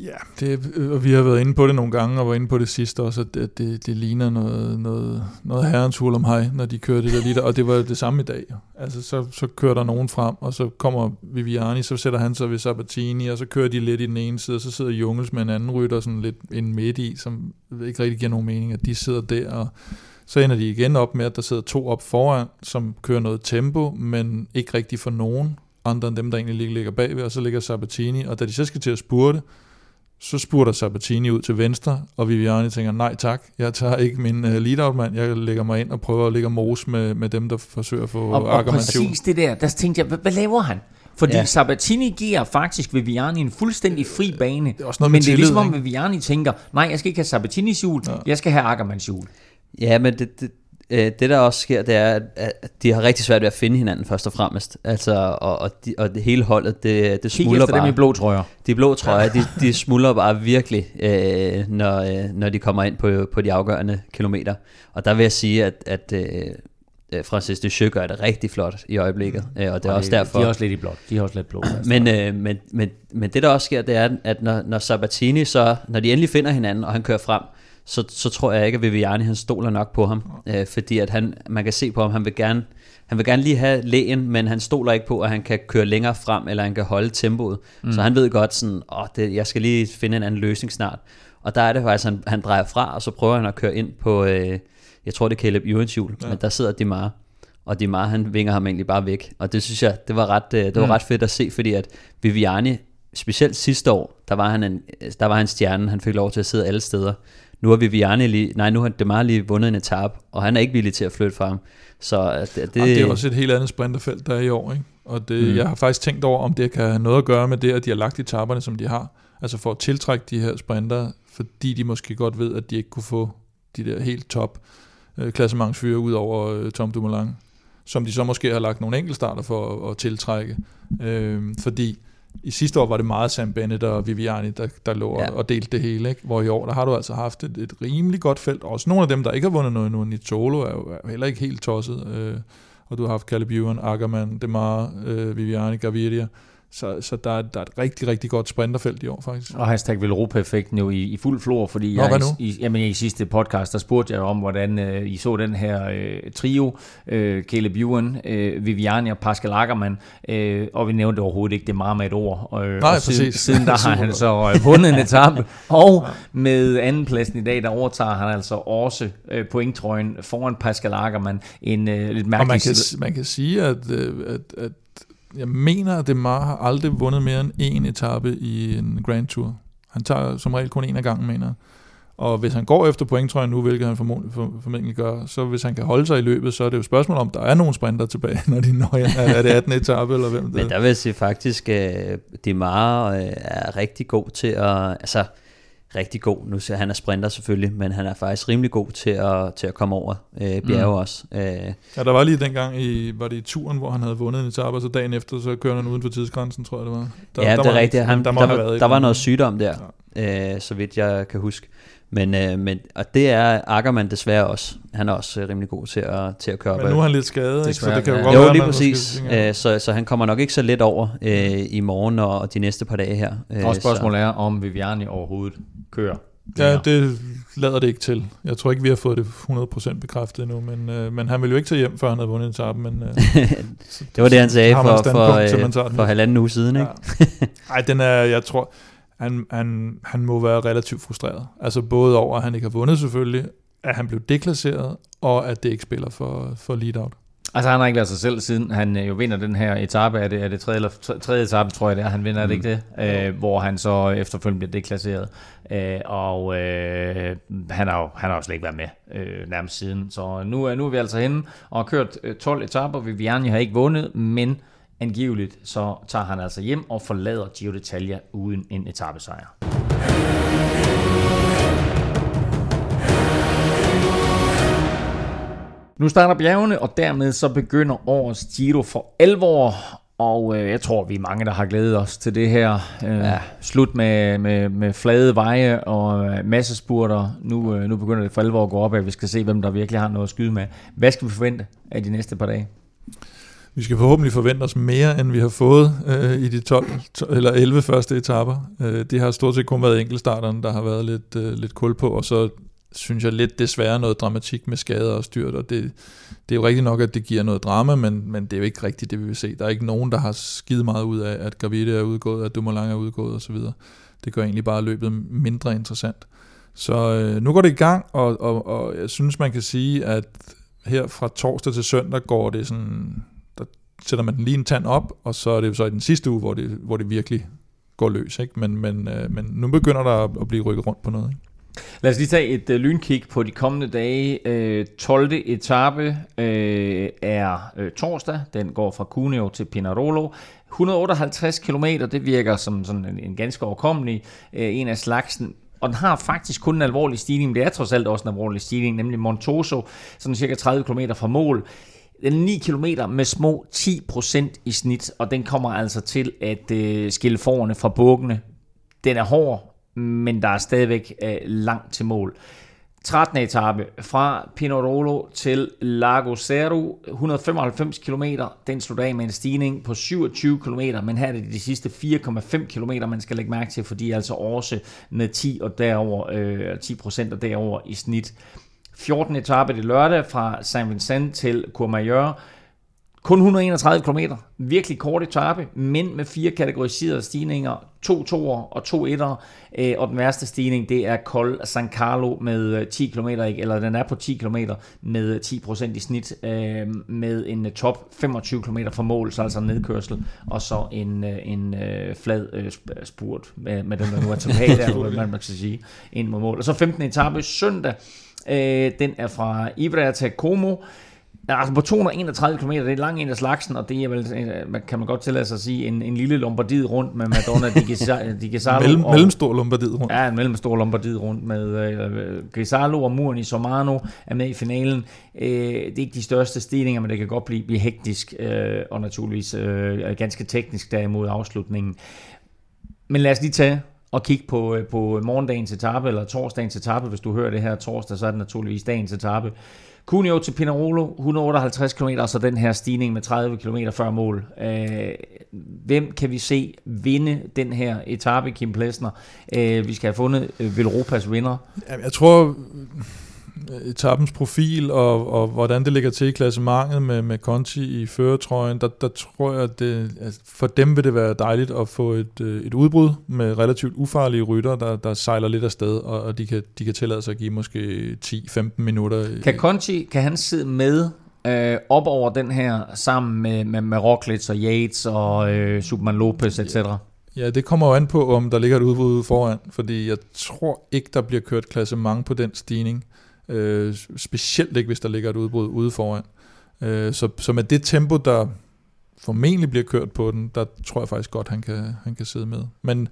Ja, det, og vi har været inde på det nogle gange, og var inde på det sidste også, at det, det, det ligner noget, noget, noget herrens hul om hej, når de kører det der lige der, og det var det samme i dag. Altså, så, så kører der nogen frem, og så kommer Viviani, så sætter han sig ved Sabatini, og så kører de lidt i den ene side, og så sidder Jungels med en anden rytter sådan lidt en midt i, som ikke rigtig giver nogen mening, at de sidder der, og så ender de igen op med, at der sidder to op foran, som kører noget tempo, men ikke rigtig for nogen andre end dem, der egentlig ligger bagved, og så ligger Sabatini, og da de så skal til at spurte, så spurter Sabatini ud til venstre, og Viviani tænker, nej tak, jeg tager ikke min uh, lead-out mand, jeg lægger mig ind og prøver at lægge mos med, med dem, der forsøger at få og, og præcis det der, der tænkte jeg, hvad, hvad laver han? Fordi ja. Sabatini giver faktisk Viviani en fuldstændig fri bane, det er også noget men det er ligesom om Viviani tænker, nej, jeg skal ikke have Sabatinis hjul, ja. jeg skal have Ackermans hjul. Ja, men det, det, øh, det der også sker, det er, at de har rigtig svært ved at finde hinanden først og fremmest. Altså, og, og, de, og det hele holdet, det, det smuldrer bare. dem i blå trøjer. De blå trøjer, de, de smuldrer bare virkelig, øh, når, øh, når de kommer ind på, på de afgørende kilometer. Og der vil jeg sige, at, at øh, Francis de gør det rigtig flot i øjeblikket. Mm. Øh, og det er og også derfor... De er også lidt i blå. De er også lidt blå. Men, øh, men, men, men det der også sker, det er, at når, når Sabatini så, når de endelig finder hinanden, og han kører frem, så, så tror jeg ikke, at Viviani han stoler nok på ham. Øh, fordi at han, man kan se på ham, han vil gerne han vil gerne lige have lægen, men han stoler ikke på, at han kan køre længere frem, eller han kan holde tempoet. Mm. Så han ved godt sådan, åh, det, jeg skal lige finde en anden løsning snart. Og der er det faktisk, han, han drejer fra, og så prøver han at køre ind på, øh, jeg tror det er Caleb Ewens hjul, ja. men der sidder Dimar. Og Dimar, han vinger ham egentlig bare væk. Og det synes jeg, det var ret, øh, det var mm. ret fedt at se, fordi at Viviani, specielt sidste år, der var han en, der var han stjernen, han fik lov til at sidde alle steder. Nu har Viviani lige, nej, nu har Demar lige vundet en etap, og han er ikke villig til at flytte fra ham. Så det, det, det er også et helt andet sprinterfelt, der er i år. Ikke? Og det, mm. jeg har faktisk tænkt over, om det kan have noget at gøre med det, at de har lagt etaperne, som de har. Altså for at tiltrække de her sprinter, fordi de måske godt ved, at de ikke kunne få de der helt top øh, klassementsfyre ud over øh, Tom Dumoulin, som de så måske har lagt nogle enkeltstarter for at, at tiltrække. Øh, fordi i sidste år var det meget Sam Bennett og Viviani, der, der lå ja. og delte det hele, ikke? hvor i år, der har du altså haft et, et rimelig godt felt. Også nogle af dem, der ikke har vundet noget endnu, Nitolo er jo er heller ikke helt tosset. Øh, og du har haft Caleb Ewan, Ackermann, Demar, øh, Viviani, Gaviria. Så, så der, er, der er et rigtig, rigtig godt sprinterfelt i år, faktisk. Og hashtag Velropa-effekten jo i, i fuld flor, fordi Nå, jeg, i, jamen, i sidste podcast, der spurgte jeg om, hvordan øh, I så den her øh, trio, øh, Caleb Ewan, øh, Viviani og Pascal Ackermann, øh, og vi nævnte overhovedet ikke det meget med et ord. Øh, Nej, og siden, præcis. siden der har han så øh, vundet en etape, og med andenpladsen i dag, der overtager han altså også øh, pointtrøjen foran Pascal Ackermann. En øh, lidt mærkelig og man kan, man kan sige, at, øh, at, at jeg mener, at Demar har aldrig vundet mere end en etape i en Grand Tour. Han tager som regel kun en af gangen, mener Og hvis han går efter pointtrøjen nu, hvilket han formodentlig, formentlig gør, så hvis han kan holde sig i løbet, så er det jo et spørgsmål om, der er nogen sprinter tilbage, når de når er, er det 18 etape, eller hvem? Det Men der vil jeg sige faktisk, at Demar øh, er rigtig god til at... Altså, rigtig god. Nu ser han er sprinter selvfølgelig, men han er faktisk rimelig god til at, til at komme over øh, bjerge mm. også. Øh. Ja, der var lige dengang i, var det i turen, hvor han havde vundet en etape, og så dagen efter, så kørte han uden for tidsgrænsen, tror jeg det var. Der, ja, der det er rigtigt. Han, der, der, der, var, der var noget sygdom der. Øh, så vidt jeg kan huske. Men, øh, men, og det er Ackermann desværre også. Han er også øh, rimelig god til at, til at køre Men nu er han lidt skadet, ikke? så det kan jo ja. godt Jo, være, lige præcis. Øh, så, så han kommer nok ikke så let over øh, i morgen og, og de næste par dage her. Øh, Og spørgsmålet er, om Viviani overhovedet kører. Ja, det lader det ikke til. Jeg tror ikke, vi har fået det 100% bekræftet endnu, men, øh, men han ville jo ikke tage hjem, før han havde vundet etappen. Men, øh, det var det, han sagde for, for, øh, for halvanden uge siden. Ikke? Ja. Ej, den er, jeg tror, han, han, han må være relativt frustreret. Altså både over, at han ikke har vundet selvfølgelig, at han blev deklasseret, og at det ikke spiller for, for lead-out. Altså han har ikke været sig selv siden han øh, jo vinder den her etape, er det, er det tredje, eller tre- tredje etape, tror jeg det er, han vinder, mm. er det ikke det? Øh, hvor han så efterfølgende bliver deklasseret. Øh, og øh, han, har jo, han har jo slet ikke været med øh, nærmest siden. Så nu, er- nu er vi altså henne og har kørt øh, 12 etaper. Viviani har ikke vundet, men angiveligt så tager han altså hjem og forlader Giro d'Italia uden en etappesejr. Nu starter bjergene, og dermed så begynder årets Giro for alvor. Og øh, jeg tror, vi er mange, der har glædet os til det her. Øh, ja. Slut med, med, med flade veje og øh, masse spurter. Nu, øh, nu begynder det for alvor at gå op, at vi skal se, hvem der virkelig har noget at skyde med. Hvad skal vi forvente af de næste par dage? Vi skal forhåbentlig forvente os mere, end vi har fået øh, i de 12, 12 eller 11 første etapper. Øh, det har stort set kun været enkeltstarterne, der har været lidt, øh, lidt kul på, og så synes jeg lidt desværre noget dramatik med skader og styrt, og det, det er jo rigtigt nok, at det giver noget drama, men, men det er jo ikke rigtigt det, vi vil se. Der er ikke nogen, der har skidt meget ud af, at Gravide er udgået, at Dumoulin er udgået osv. Det gør egentlig bare løbet mindre interessant. Så øh, nu går det i gang, og, og, og jeg synes, man kan sige, at her fra torsdag til søndag går det sådan, sætter man den lige en tand op, og så er det jo så i den sidste uge, hvor det, hvor det virkelig går løs. Ikke? Men, men, øh, men nu begynder der at, at blive rykket rundt på noget. Ikke? Lad os lige tage et øh, lynkig på de kommende dage. Øh, 12. etape øh, er øh, torsdag. Den går fra Cuneo til Pinarolo. 158 km, det virker som sådan en, en ganske overkommelig øh, en af slagsen. Og den har faktisk kun en alvorlig stigning, men det er trods alt også en alvorlig stigning, nemlig Montoso, sådan cirka 30 km fra mål. Den er 9 km med små 10% i snit, og den kommer altså til at øh, skille forerne fra bukkene. Den er hård, men der er stadigvæk øh, langt til mål. 13. etape fra Pinerolo til Lago Cerro, 195 km. Den slutter af med en stigning på 27 km, men her er det de sidste 4,5 km, man skal lægge mærke til, fordi altså også med 10 og derover, øh, 10 procent og derover i snit. 14. etape det lørdag fra Saint Vincent til Courmayeur. Kun 131 km. Virkelig kort etape, men med fire kategoriserede stigninger. To toer og to etter. Øh, og den værste stigning, det er Col San Carlo med øh, 10 km, eller den er på 10 km med 10% i snit, øh, med en øh, top 25 km fra mål, så altså nedkørsel, og så en, øh, en øh, flad øh, sp- spurt med, med dem, der nu er tilbage der, man kan sige, ind mod mål. Og så 15. etape søndag, øh, den er fra Ivrea til Como, altså på 231 km, det er lang en af slagsen, og det er vel, øh, kan man godt tillade sig at sige, en, en lille Lombardiet rundt med Madonna di Gisa- di. Mellem, og, mellemstor Lombardiet rundt. Ja, en mellemstor Lombardiet rundt med øh, Grisalo og muren i Somano er med i finalen. Øh, det er ikke de største stigninger, men det kan godt blive, blive hektisk øh, og naturligvis øh, ganske teknisk derimod afslutningen. Men lad os lige tage og kigge på, øh, på morgendagens etape, eller torsdagens etape. Hvis du hører det her torsdag, så er det naturligvis dagens etape. Cuneo til Pinarolo, 158 km, og så den her stigning med 30 km før mål. Øh, hvem kan vi se vinde den her etape, Kim Plesner? Øh, vi skal have fundet øh, Velropas vinder. Jeg tror, etappens profil og, og hvordan det ligger til i klassementet med, med Conti i føretrøjen, der, der tror jeg, at det, at for dem vil det være dejligt at få et, øh, et udbrud med relativt ufarlige rytter, der, der sejler lidt afsted, og, og de, kan, de kan tillade sig at give måske 10-15 minutter. Kan Conti, kan han sidde med øh, op over den her, sammen med, med, med Roglic og Yates og øh, Superman Lopez, etc.? Ja, det kommer jo an på, om der ligger et udbrud ude foran, fordi jeg tror ikke, der bliver kørt klassement på den stigning. Øh, specielt ikke, hvis der ligger et udbrud ude foran. Øh, så, så med det tempo, der formentlig bliver kørt på den, der tror jeg faktisk godt, han kan, han kan sidde med. Men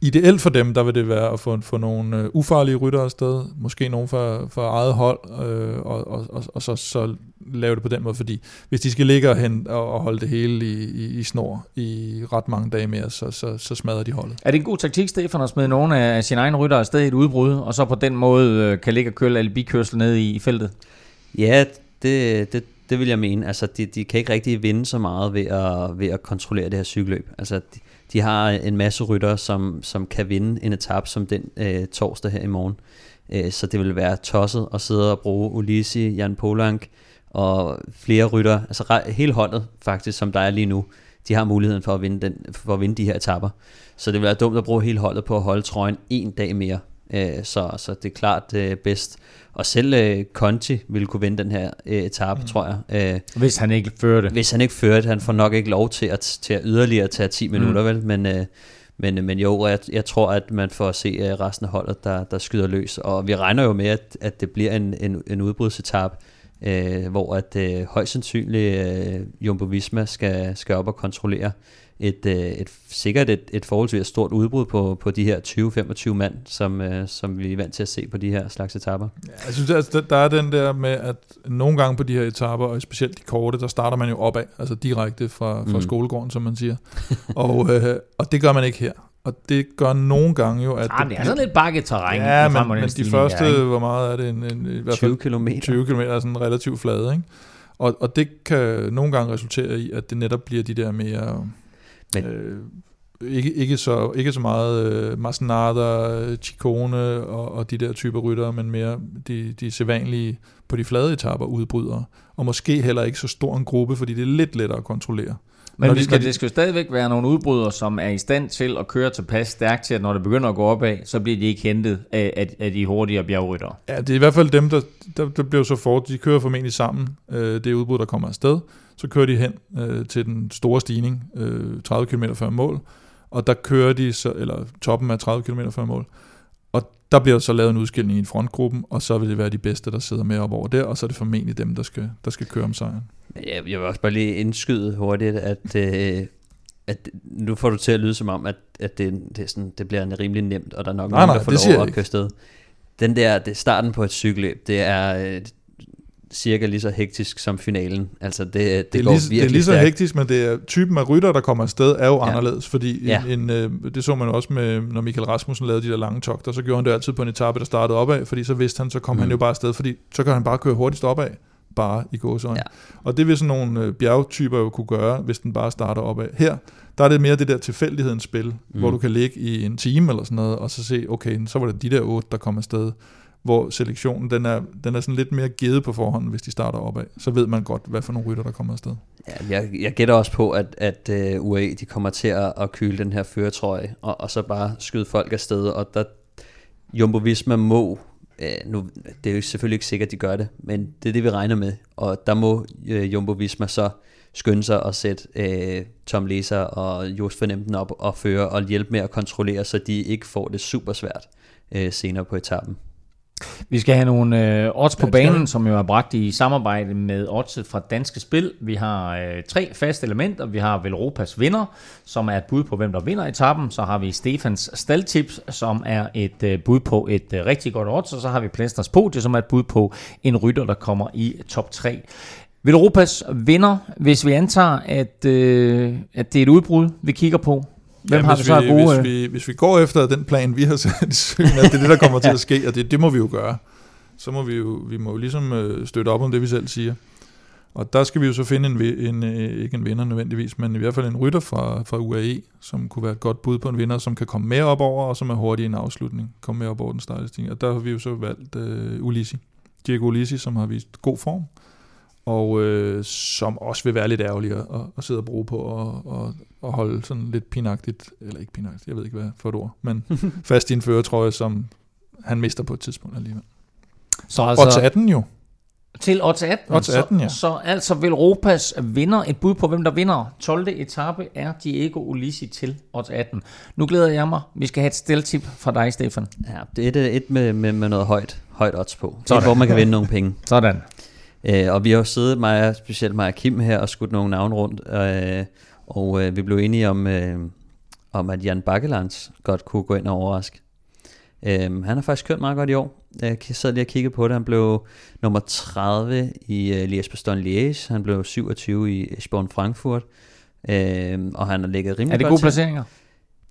ideelt for dem, der vil det være at få, få nogle øh, ufarlige rytter afsted, måske nogen for, for eget hold, øh, og, og, og, og så, så lave det på den måde, fordi hvis de skal ligge og, hen, og, og holde det hele i, i, i snor i ret mange dage mere, så, så, så smadrer de holdet. Er det en god taktik, Stefan, at smide nogle af sine egne rytter afsted i et udbrud, og så på den måde øh, kan ligge og køre alibikørsel ned i, i feltet? Ja, det, det, det vil jeg mene. Altså, de, de kan ikke rigtig vinde så meget ved at, ved at kontrollere det her cykelløb. Altså, de, de har en masse rytter, som, som kan vinde en etap som den øh, torsdag her i morgen. Øh, så det vil være tosset at sidde og bruge Ulisi, Jan Polank og flere rytter, altså hele holdet faktisk, som der er lige nu, de har muligheden for at vinde, den, for at vinde de her etapper. Så det vil være dumt at bruge hele holdet på at holde trøjen en dag mere. Øh, så, så det er klart øh, bedst. Og selv øh, Conti ville kunne vinde den her øh, etape, mm. tror jeg. Øh, hvis han ikke fører det. Hvis han ikke fører det. Han får nok ikke lov til at, til at yderligere tage 10 minutter, mm. vel? Men, øh, men, men jo, jeg, jeg tror, at man får at se øh, resten af holdet, der, der skyder løs. Og vi regner jo med, at, at det bliver en, en, en udbrudsetap, øh, hvor at øh, højst sandsynligt øh, Jumbo Visma skal, skal op og kontrollere et, øh, et, sikkert et, et forholdsvis stort udbrud på, på de her 20-25 mand, som, øh, som vi er vant til at se på de her slags etapper. Ja, jeg synes, altså, der er den der med, at nogle gange på de her etapper, og specielt de korte, der starter man jo opad, altså direkte fra, fra mm. skolegården, som man siger. og, øh, og det gør man ikke her. Og det gør nogle gange jo, at... Ah, det, er sådan lidt bakket terræn. Ja, men, men de første, der, hvor meget er det? En, en, i hvert fald 20 km. 20 km er sådan relativt flade, ikke? Og, og det kan nogle gange resultere i, at det netop bliver de der mere men, øh, ikke, ikke, så, ikke så meget øh, Masnada, Chicone og, og de der typer ryttere, men mere de, de sædvanlige på de flade etapper udbrydere. Og måske heller ikke så stor en gruppe, fordi det er lidt lettere at kontrollere. Men det skal, det skal jo stadigvæk være nogle udbrydere, som er i stand til at køre tilpas stærkt til, at når det begynder at gå opad, så bliver de ikke hentet af, af, af de hurtigere bjergryttere. Ja, det er i hvert fald dem, der, der, der bliver så fort. De kører formentlig sammen, øh, det udbrud, der kommer afsted. Så kører de hen øh, til den store stigning, øh, 30 km før mål, og der kører de, så, eller toppen er 30 km før mål, der bliver så lavet en udskilning i en frontgruppen, og så vil det være de bedste, der sidder med op over der, og så er det formentlig dem, der skal, der skal køre om sejren. Jeg, jeg vil også bare lige indskyde hurtigt, at, øh, at nu får du til at lyde som om, at, at det, det, er sådan, det bliver rimelig nemt, og der er nok nej, nogen, der får lov at køre sted. Den der, det starten på et cykelløb, det er, øh, cirka lige så hektisk som finalen. Altså det, det, det går lige, virkelig Det er lige så stærkt. hektisk, men det er typen af rytter, der kommer afsted, er jo ja. anderledes, fordi ja. en, en, øh, det så man også med, når Michael Rasmussen lavede de der lange togter, så gjorde han det altid på en etape, der startede opad, fordi så vidste han, så kom mm. han jo bare afsted, fordi så kan han bare køre hurtigst opad, bare i gåsøjne. Ja. Og det vil sådan nogle øh, bjergtyper jo kunne gøre, hvis den bare starter opad. Her, der er det mere det der tilfældighedens spil, mm. hvor du kan ligge i en time eller sådan noget, og så se, okay, så var det de der otte, der kom afsted hvor selektionen den er, den er sådan lidt mere givet på forhånd, hvis de starter opad. Så ved man godt, hvad for nogle rytter, der kommer afsted. Ja, jeg, jeg gætter også på, at, at øh, uh, UAE de kommer til at, at køle den her føretrøje, og, og så bare skyde folk afsted, og der Jumbo Visma må, uh, nu, det er jo selvfølgelig ikke sikkert, at de gør det, men det er det, vi regner med, og der må uh, Jumbo Visma så skynde sig at sætte uh, Tom Leser og Jos Fornemten op og føre og hjælpe med at kontrollere, så de ikke får det super svært uh, senere på etappen. Vi skal have nogle øh, odds på banen, som jo er bragt i samarbejde med oddset fra Danske Spil. Vi har øh, tre faste elementer. Vi har Velropas vinder, som er et bud på, hvem der vinder etappen. Så har vi Stefans staldtips, som er et øh, bud på et øh, rigtig godt odds. Og så har vi Plasters podie, som er et bud på en rytter, der kommer i top 3. Velropas vinder, hvis vi antager, at, øh, at det er et udbrud, vi kigger på, Hvem ja, har vi så vi, gode? Hvis vi, hvis vi går efter den plan, vi har sat i søen, at det er det, der kommer til at ske, og det, det må vi jo gøre, så må vi jo, vi må jo ligesom øh, støtte op om det, vi selv siger. Og der skal vi jo så finde en, en øh, ikke en vinder nødvendigvis, men i hvert fald en rytter fra, fra UAE, som kunne være et godt bud på en vinder, som kan komme med op over, og som er hurtig i en afslutning, komme med op over den stejle Og der har vi jo så valgt uh, Ulisi. Diego Ulisi, som har vist god form, og øh, som også vil være lidt ærgerlig at, at sidde og bruge på at, at, at holde sådan lidt pinagtigt, eller ikke pinagtigt, jeg ved ikke hvad for et ord, men fast i en føretrøje, som han mister på et tidspunkt alligevel. Så altså, odds 18 jo. Til odds 18, odds 18 så, ja. så altså vil Europas vinder et bud på, hvem der vinder 12. etape, er Diego Ulisi til odds 18. Nu glæder jeg mig. Vi skal have et steltip fra dig, Stefan. Ja, det er et, et med, med, med noget højt, højt odds på. Sådan. hvor man kan vinde nogle penge. Sådan. Øh, og vi har jo siddet, mig, specielt mig og Kim her, og skudt nogle navne rundt, øh, og øh, vi blev enige om, øh, om, at Jan Bakkelands godt kunne gå ind og overraske. Øhm, han har faktisk kørt meget godt i år. Jeg sad lige og kiggede på det. Han blev nummer 30 i uh, Liège-Bastogne-Liège. Han blev 27 i Eschborn Frankfurt. Øhm, og han har ligget rimelig Er det godt gode til.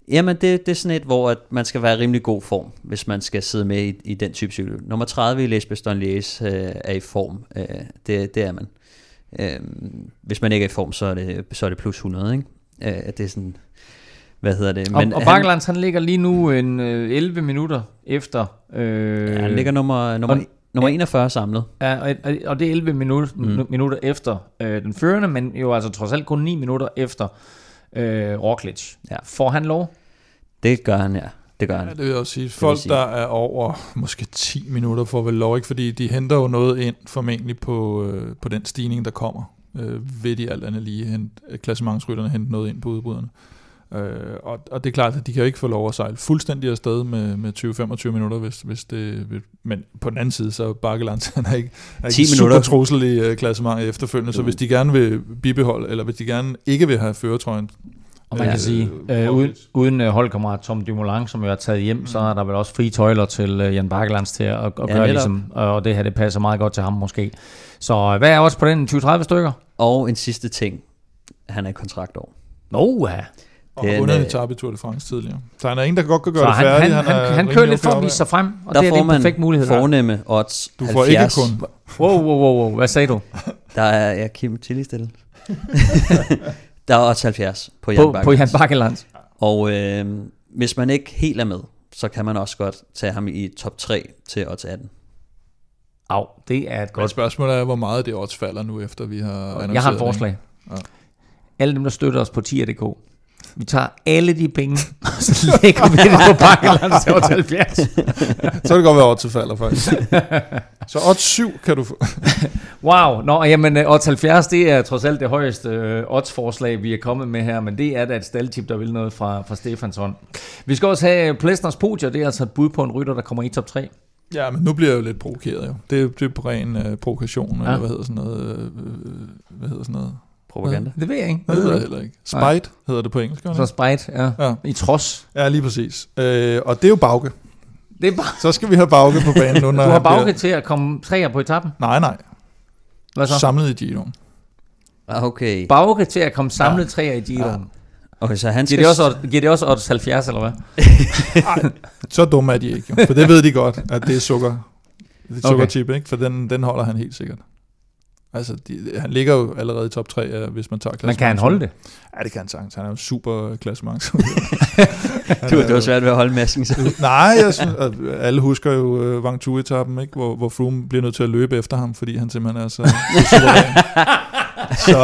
Jamen, det, det er sådan et, hvor at man skal være i rimelig god form, hvis man skal sidde med i, i den type cykel. Nummer 30 i Bastogne Liège øh, er i form. Øh, det, det er man. Øh, hvis man ikke er i form, så er det, så er det plus 100, ikke? Øh, det er sådan, hvad hedder det? Og, og Bakkelands, han ligger lige nu en øh, 11 minutter efter... Øh, ja, han ligger nummer, nummer, og- nummer 41 samlet. Ja, og, og- og det er 11 minutter, mm. minutter efter øh, den førende, men jo altså trods alt kun 9 minutter efter øh, Roglic. Ja. Får han lov? Det gør han, ja. Det gør Ja, han. det vil jeg også sige. Folk, sige. der er over måske 10 minutter, får vel lov, ikke? Fordi de henter jo noget ind formentlig på, øh, på den stigning, der kommer. Øh, ved de alt andet lige hente, klassementsrytterne hente noget ind på udbryderne. Øh, og, og det er klart, at de kan jo ikke få lov at sejle fuldstændig afsted med, med 20-25 minutter, hvis, hvis det, men på den anden side, så er Bakkeland, han er ikke, er 10 ikke super trussel i øh, klassementet efterfølgende, så hvis de gerne vil bibeholde, eller hvis de gerne ikke vil have føretrøjen, Og man kan sige, øh, uden, uden øh, holdkammerat Tom Dumoulin, som jo er taget hjem, mm. så er der vel også frie tøjler til øh, Jan Bakkelands til at, at Ja, gøre netop. ligesom, og det her det passer meget godt til ham måske. Så øh, hvad er også på den 20-30 stykker? Og en sidste ting. Han er i kontraktår. Nå ja. Og er har en, vundet en øh, etape i Tour de France tidligere. Så han er en, der godt kan gøre det han, færdigt. han, han, han, han kører lidt for at vise sig frem, og Der det er en man perfekt mulighed. Der. fornemme odds Du får ikke 70. kun. Wow, wow, wow, wow, hvad sagde du? Der er ja, Kim Tilly stille. der er odds 70 på Jan På, på Bakkelands. Jan Bakkelands. Og øh, hvis man ikke helt er med, så kan man også godt tage ham i top 3 til odds 18. Au, det er et Men godt spørgsmålet er, hvor meget det odds falder nu, efter vi har annonceret Jeg har et forslag. Ja. Alle dem, der støtter os på tier.dk, vi tager alle de penge, og så lægger vi det på Bakkelands til odds 70. ikke? Så kan det godt være, at falder faktisk. så odds 7 kan du få. Wow, nå, jamen øh, odds 70, det er trods alt det højeste øh, odds-forslag, vi er kommet med her, men det er da et staldtip, der vil noget fra, fra Stefans hånd. Vi skal også have Plesners podier, det er altså et bud på en rytter, der kommer i top 3. Ja, men nu bliver jeg jo lidt provokeret jo. Det er, det er på ren uh, provokation, ja. Ja. eller hvad hedder sådan noget? Øh, hvad hedder sådan noget? Propaganda. Det ved jeg ikke. Det hedder det heller ikke. Spite hedder det på engelsk, Så spejt, ja. Ja. I trods. Ja, lige præcis. Øh, og det er jo Bauke. Det er bare, Så skal vi have Bauke på banen nu, når du har han bliver- til at komme træer på etappen. Nej, nej. Hvad så? Samlet i Giroen. Ah, Okay. Bagge til at komme samlet ja. træer i Giroen. Ja. okay, så han Giver skal... det, også, giver det også odds 70, eller hvad? Så dumme er de ikke, jo. For det ved de godt, at det er sukker. Det er Okay. sukkerchip, ikke? For den, den holder han helt sikkert. Altså, de, han ligger jo allerede i top 3, øh, hvis man tager Men kan han holde det? Ja, det kan han sagtens. Han er jo super klassement. Du, det var svært ved at holde masken. Så. Nej, jeg synes, at alle husker jo uh, Vang etappen ikke? Hvor, hvor Froome bliver nødt til at løbe efter ham, fordi han simpelthen er så, så suveræn. Så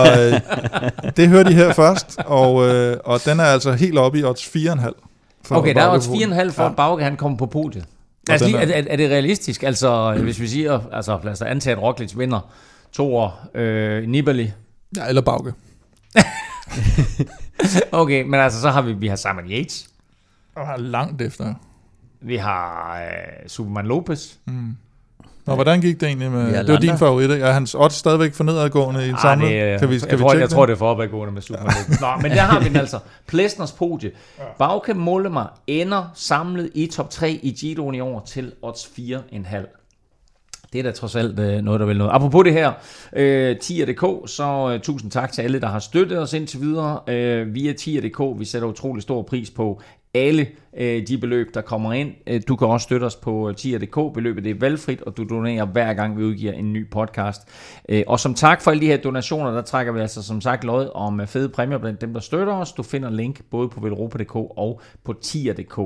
øh, det hører de her først, og, øh, og den er altså helt oppe i odds 4,5. for Okay, der er odds på 4,5 for, Ja. at Bauke han kommer på podiet. Altså, lige, er- er, er, det realistisk? Altså, hvis vi siger, altså lad os antage, at Roglic vinder to år øh, Nibali. Ja, eller Bauke. Okay, men altså, så har vi, vi har Simon Yates. Og han er langt efter. Vi har øh, Superman Lopez. Mm. Nå, hvordan gik det egentlig med... Ja, det var din favorit, ikke? Er hans odds stadigvæk for nedadgående i en Ah, samlet? det, er- kan vi, kan jeg, vi tror, jeg det? tror, det er for opadgående med Superman Lopez. Nå, men der har vi den altså. Plesners podie. Bauke Mollema ender samlet i top 3 i Giroen i år til odds 4,5. Det er da trods alt øh, noget, der vil noget. Apropos det her, øh, tier.dk, så øh, tusind tak til alle, der har støttet os indtil videre øh, via tier.dk. Vi sætter utrolig stor pris på alle øh, de beløb, der kommer ind. Øh, du kan også støtte os på øh, tier.dk. Beløbet det er valgfrit, og du donerer hver gang, vi udgiver en ny podcast. Øh, og som tak for alle de her donationer, der trækker vi altså som sagt lod om øh, fede præmier blandt dem, der støtter os. Du finder link både på velropa.dk og på tier.dk.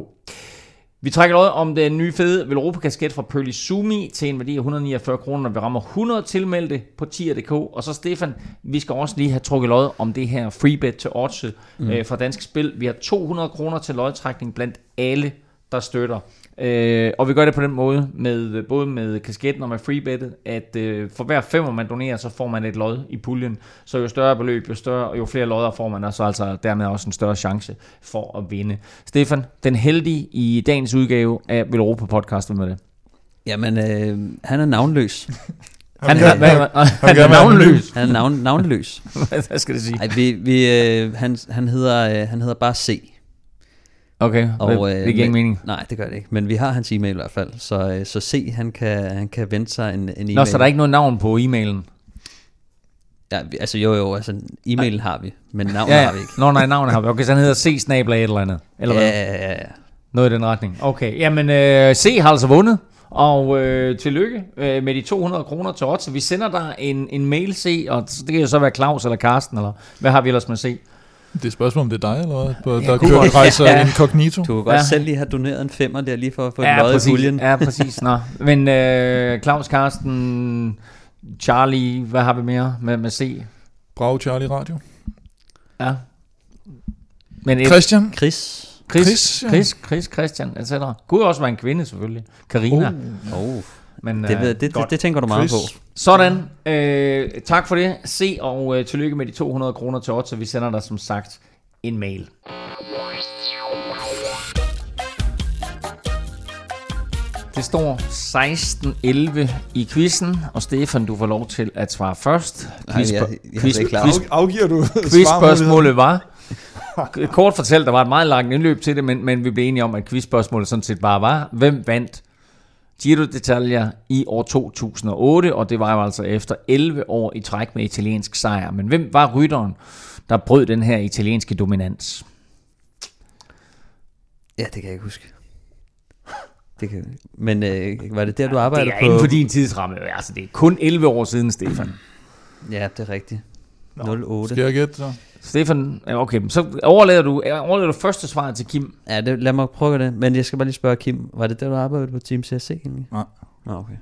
Vi trækker lod om den nye fede Velropa-kasket fra Pearly Sumi til en værdi af 149 kroner, når vi rammer 100 tilmeldte på tier.dk. Og så Stefan, vi skal også lige have trukket lod om det her freebet til Odds mm. øh, fra Dansk Spil. Vi har 200 kroner til lodtrækning blandt alle, der støtter. Øh, og vi gør det på den måde, med både med kasketten og med freebettet, at øh, for hver femmer man donerer, så får man et lod i puljen. Så jo større beløb, jo, større, jo flere lodder får man, og så altså dermed også en større chance for at vinde. Stefan, den heldige i dagens udgave af Velropa Podcast, er det? Jamen, øh, han er navnløs. Han, han, gerne- han, han, er navnløs. Han er navn, navnløs. Hvad skal det sige? Ej, vi, vi, øh, han, han, hedder, øh, han hedder bare C. Okay, Og, og, øh, det giver men- mening. Nej, det gør det ikke. Men vi har hans e-mail i hvert fald. Så, øh, så C, han kan, han kan vente sig en, en e-mail. Nå, så der er ikke noget navn på e-mailen? Ja, vi- altså jo jo, altså e-mailen har vi, men navnet Ja, har vi ikke. Nå, nej, navnet har vi. Okay, så han hedder c snabla et eller andet. Eller ja, hvad? ja, ja, ja. Noget i den retning. Okay, jamen øh, C har altså vundet. Og øh, tillykke øh, med de 200 kroner til odds. Vi sender dig en, en mail, C, og det kan jo så være Claus eller Karsten, eller hvad har vi ellers med C? Det er et spørgsmål, om det er dig, eller hvad? På, Ja, der kunne kører godt. rejser Ja. incognito. Du kan godt Ja. selv lige have doneret en femmer der, lige for at få ja, løjet i præcis. puljen. Ja, præcis. Nå. Men øh, Claus, Karsten, Charlie, hvad har vi mere med, med C? Bravo Charlie Radio. Ja. Men et, Christian. Chris. Chris, Chris. Chris, Chris, Christian, etc. Kunne jo også være en kvinde, selvfølgelig. Karina. Oh. Oh, Men, det, ved- det, det, godt. det, tænker du meget Chris. på. Sådan. Øh, tak for det. Se og øh, tillykke med de 200 kroner til og vi sender dig som sagt en mail. Det står 16-11 i quizzen, og Stefan, du får lov til at svare først. Nej, jeg- jeg quiz, klar. quiz, Af, afgiver du quizspørgsmålet var... Kort fortalt, der var et meget langt indløb til det, men, men vi blev enige om, at quizspørgsmålet sådan set bare var, hvem vandt Giro d'Italia i år 2008, og det var jo altså efter 11 år i træk med italiensk sejr. Men hvem var rytteren, der brød den her italienske dominans? Ja, det kan jeg ikke huske. Det kan, men øh, var det der, du arbejdede det er på? inden for din tidsramme. Altså, det er kun 11 år siden, Stefan. Ja, det er rigtigt. Nå, 08. Skal jeg gætte så? Stefan, ja, okay, så overlader du, overlader du første svaret til Kim. Ja, det, lad mig prøve det. Men jeg skal bare lige spørge Kim, var det der, du arbejdede på Team CSC egentlig? Nej. Nå, okay.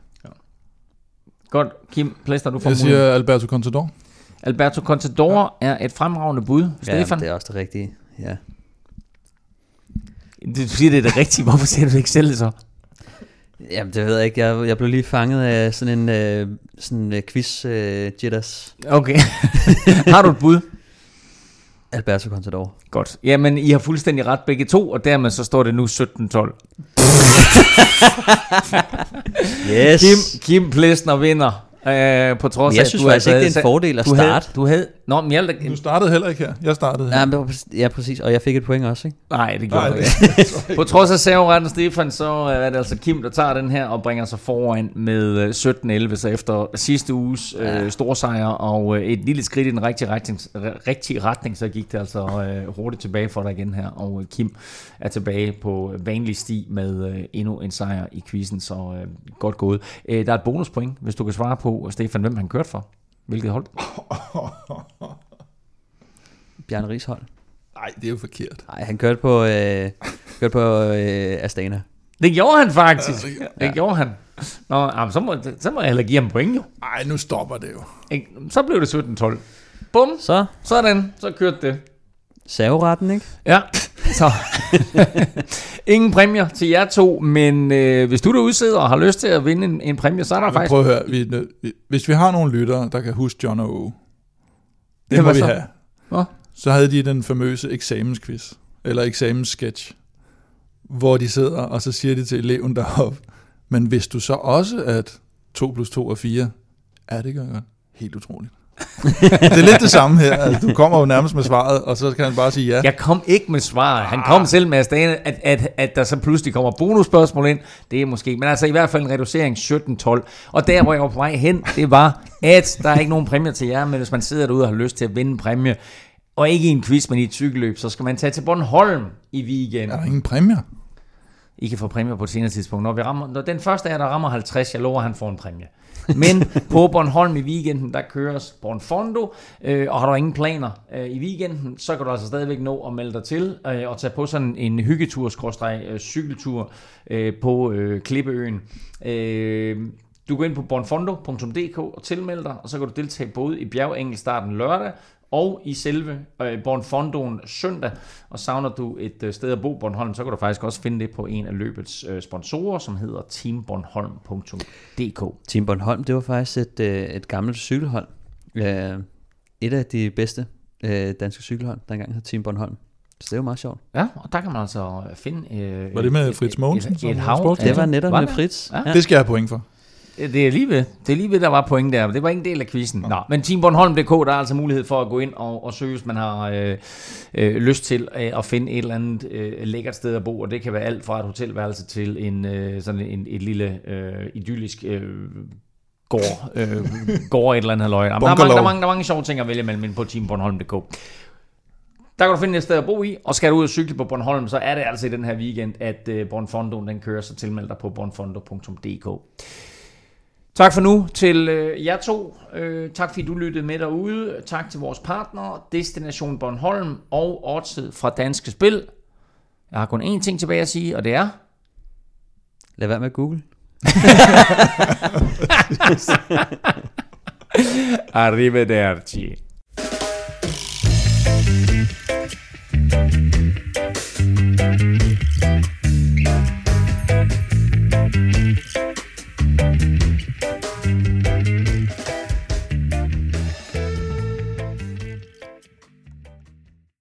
Godt, Kim Plester, du får Jeg siger Alberto Contador. Alberto Contador er et fremragende bud. Stefan, Ja, det er også det rigtige. Ja. du siger, det er det rigtige. Hvorfor siger du det ikke selv så? Jamen, det ved jeg ikke. Jeg, jeg blev lige fanget af sådan en øh, sådan, øh, quiz øh, jitters. Okay. Har du et bud? Alberto Contador. Godt. Jamen, I har fuldstændig ret begge to, og dermed så står det nu 17-12. Yes. Kim, Kim Plesner vinder. Øh, på trods af, jeg at synes du faktisk altså ikke, det er en havde- fordel at du havde, starte. du havde, nå, men jeg, Du startede heller ikke her. Jeg startede her. Ja, men, det var præcis- ja, præcis. Og jeg fik et point også, ikke? nej, det gjorde Nej, det- ikke. På trods af serveretten, Stefan, så er det altså Kim, der tager den her og bringer sig foran med øh, 17-11, så efter sidste uges øh, storsejr og øh, et lille skridt i den rigtige retning, rigtige retning, så gik det altså øh, hurtigt tilbage for dig igen her, og øh, Kim er tilbage på vanlig sti med øh, endnu en sejr i quizzen, så øh, godt gået. Øh, der er et bonuspoint, hvis du kan svare på, Stefan, hvem han kørte for. Hvilket hold? Bjarne Rishold. Nej, det er jo forkert. Nej, han kørte på, øh, kørte på øh, Astana. Det gjorde han faktisk. Det Ja. gjorde han. Nå, jamen, så, må, så må jeg heller give ham point jo. Nej, nu stopper det jo. Ikke? Så blev det 17-12. Bum, Så, sådan, så kørte det. serveretten, ikke? Ja, så ingen præmier til jer to, men øh, hvis du derude sidder og har lyst til at vinde en, en præmie, så er der Men faktisk... prøv at høre. Vi, er hvis vi har nogle lyttere, der kan huske John og O, det Ja, må vi så? have. Nå. Så havde de den famøse eksamensquiz, eller eksamenssketch, hvor de sidder, og så siger de til eleven deroppe, men hvis du så også, at 2 plus 2 er 4, ja, det gør jeg godt. Helt utroligt. Det er lidt det samme her. Altså, du kommer jo nærmest med svaret, og så kan han bare sige ja. Jeg kom ikke med svar. Han kom selv med Astana, at, at, at der så pludselig kommer bonusspørgsmål ind. Det er måske, men altså i hvert fald en reducering 17-12. Og der, hvor jeg var på vej hen, det var, at der er ikke nogen præmier til jer, men hvis man sidder derude og har lyst til at vinde en præmie, og ikke i en quiz, men i et cykelløb, så skal man tage til Bornholm i weekenden. Er der ingen præmier? I kan få præmier på et senere tidspunkt. Når, vi rammer, når den første er, der rammer 50, jeg lover, at han får en præmie. Men på Bornholm i weekenden, der køres Bornfondo, øh, og har du ingen planer øh, i weekenden, så kan du altså stadigvæk nå at melde dig til øh, og tage på sådan en hyggetur, øh, cykeltur øh, på øh, Klippeøen. Øh, du går ind på bornfondo.dk og tilmelder dig, og så kan du deltage både i bjergengelstarten lørdag, og i selve øh, Bornfondoen søndag. Og savner du et øh, sted at bo Bornholm, så kan du faktisk også finde det på en af løbets øh, sponsorer, som hedder teambornholm.dk. Team Bornholm, det var faktisk et, øh, et gammelt cykelhold. Øh, et af de bedste øh, danske cykelhold, der engang hed Team Bornholm. Så det var meget sjovt. Ja, og der kan man altså finde... Øh, Var det med et- Fritz et- Mogensen et, som et hav. sportsdirektør? Det var netop Var med? Fritz. Ja. Ja. Det skal jeg have point for. Det er lige ved. Det er lige ved, der var point der. Det var ikke en del af quizzen. Nå, men teambornholm.dk, der er altså mulighed for at gå ind og, og søge, hvis man har øh, øh, lyst til øh, at finde et eller andet øh, lækkert sted at bo. Og det kan være alt fra et hotelværelse til en, øh, sådan en, et lille øh, idyllisk øh, gård, øh, gård et eller andet halvøje. Der, er mange, der, er mange, der er mange sjove ting at vælge mellem på teambornholm.dk. Der kan du finde et sted at bo i, og skal du ud og cykle på Bornholm, så er det altså i den her weekend, at uh, Bornfondo den kører, så tilmeld dig på bornfondo.dk. Tak for nu til uh, jer to. Uh, tak fordi du lyttede med derude. Tak til vores partnere, Destination Bornholm og Odset fra Danske Spil. Jeg har kun én ting tilbage at sige, og det er... Lad være med google. Arrivederci.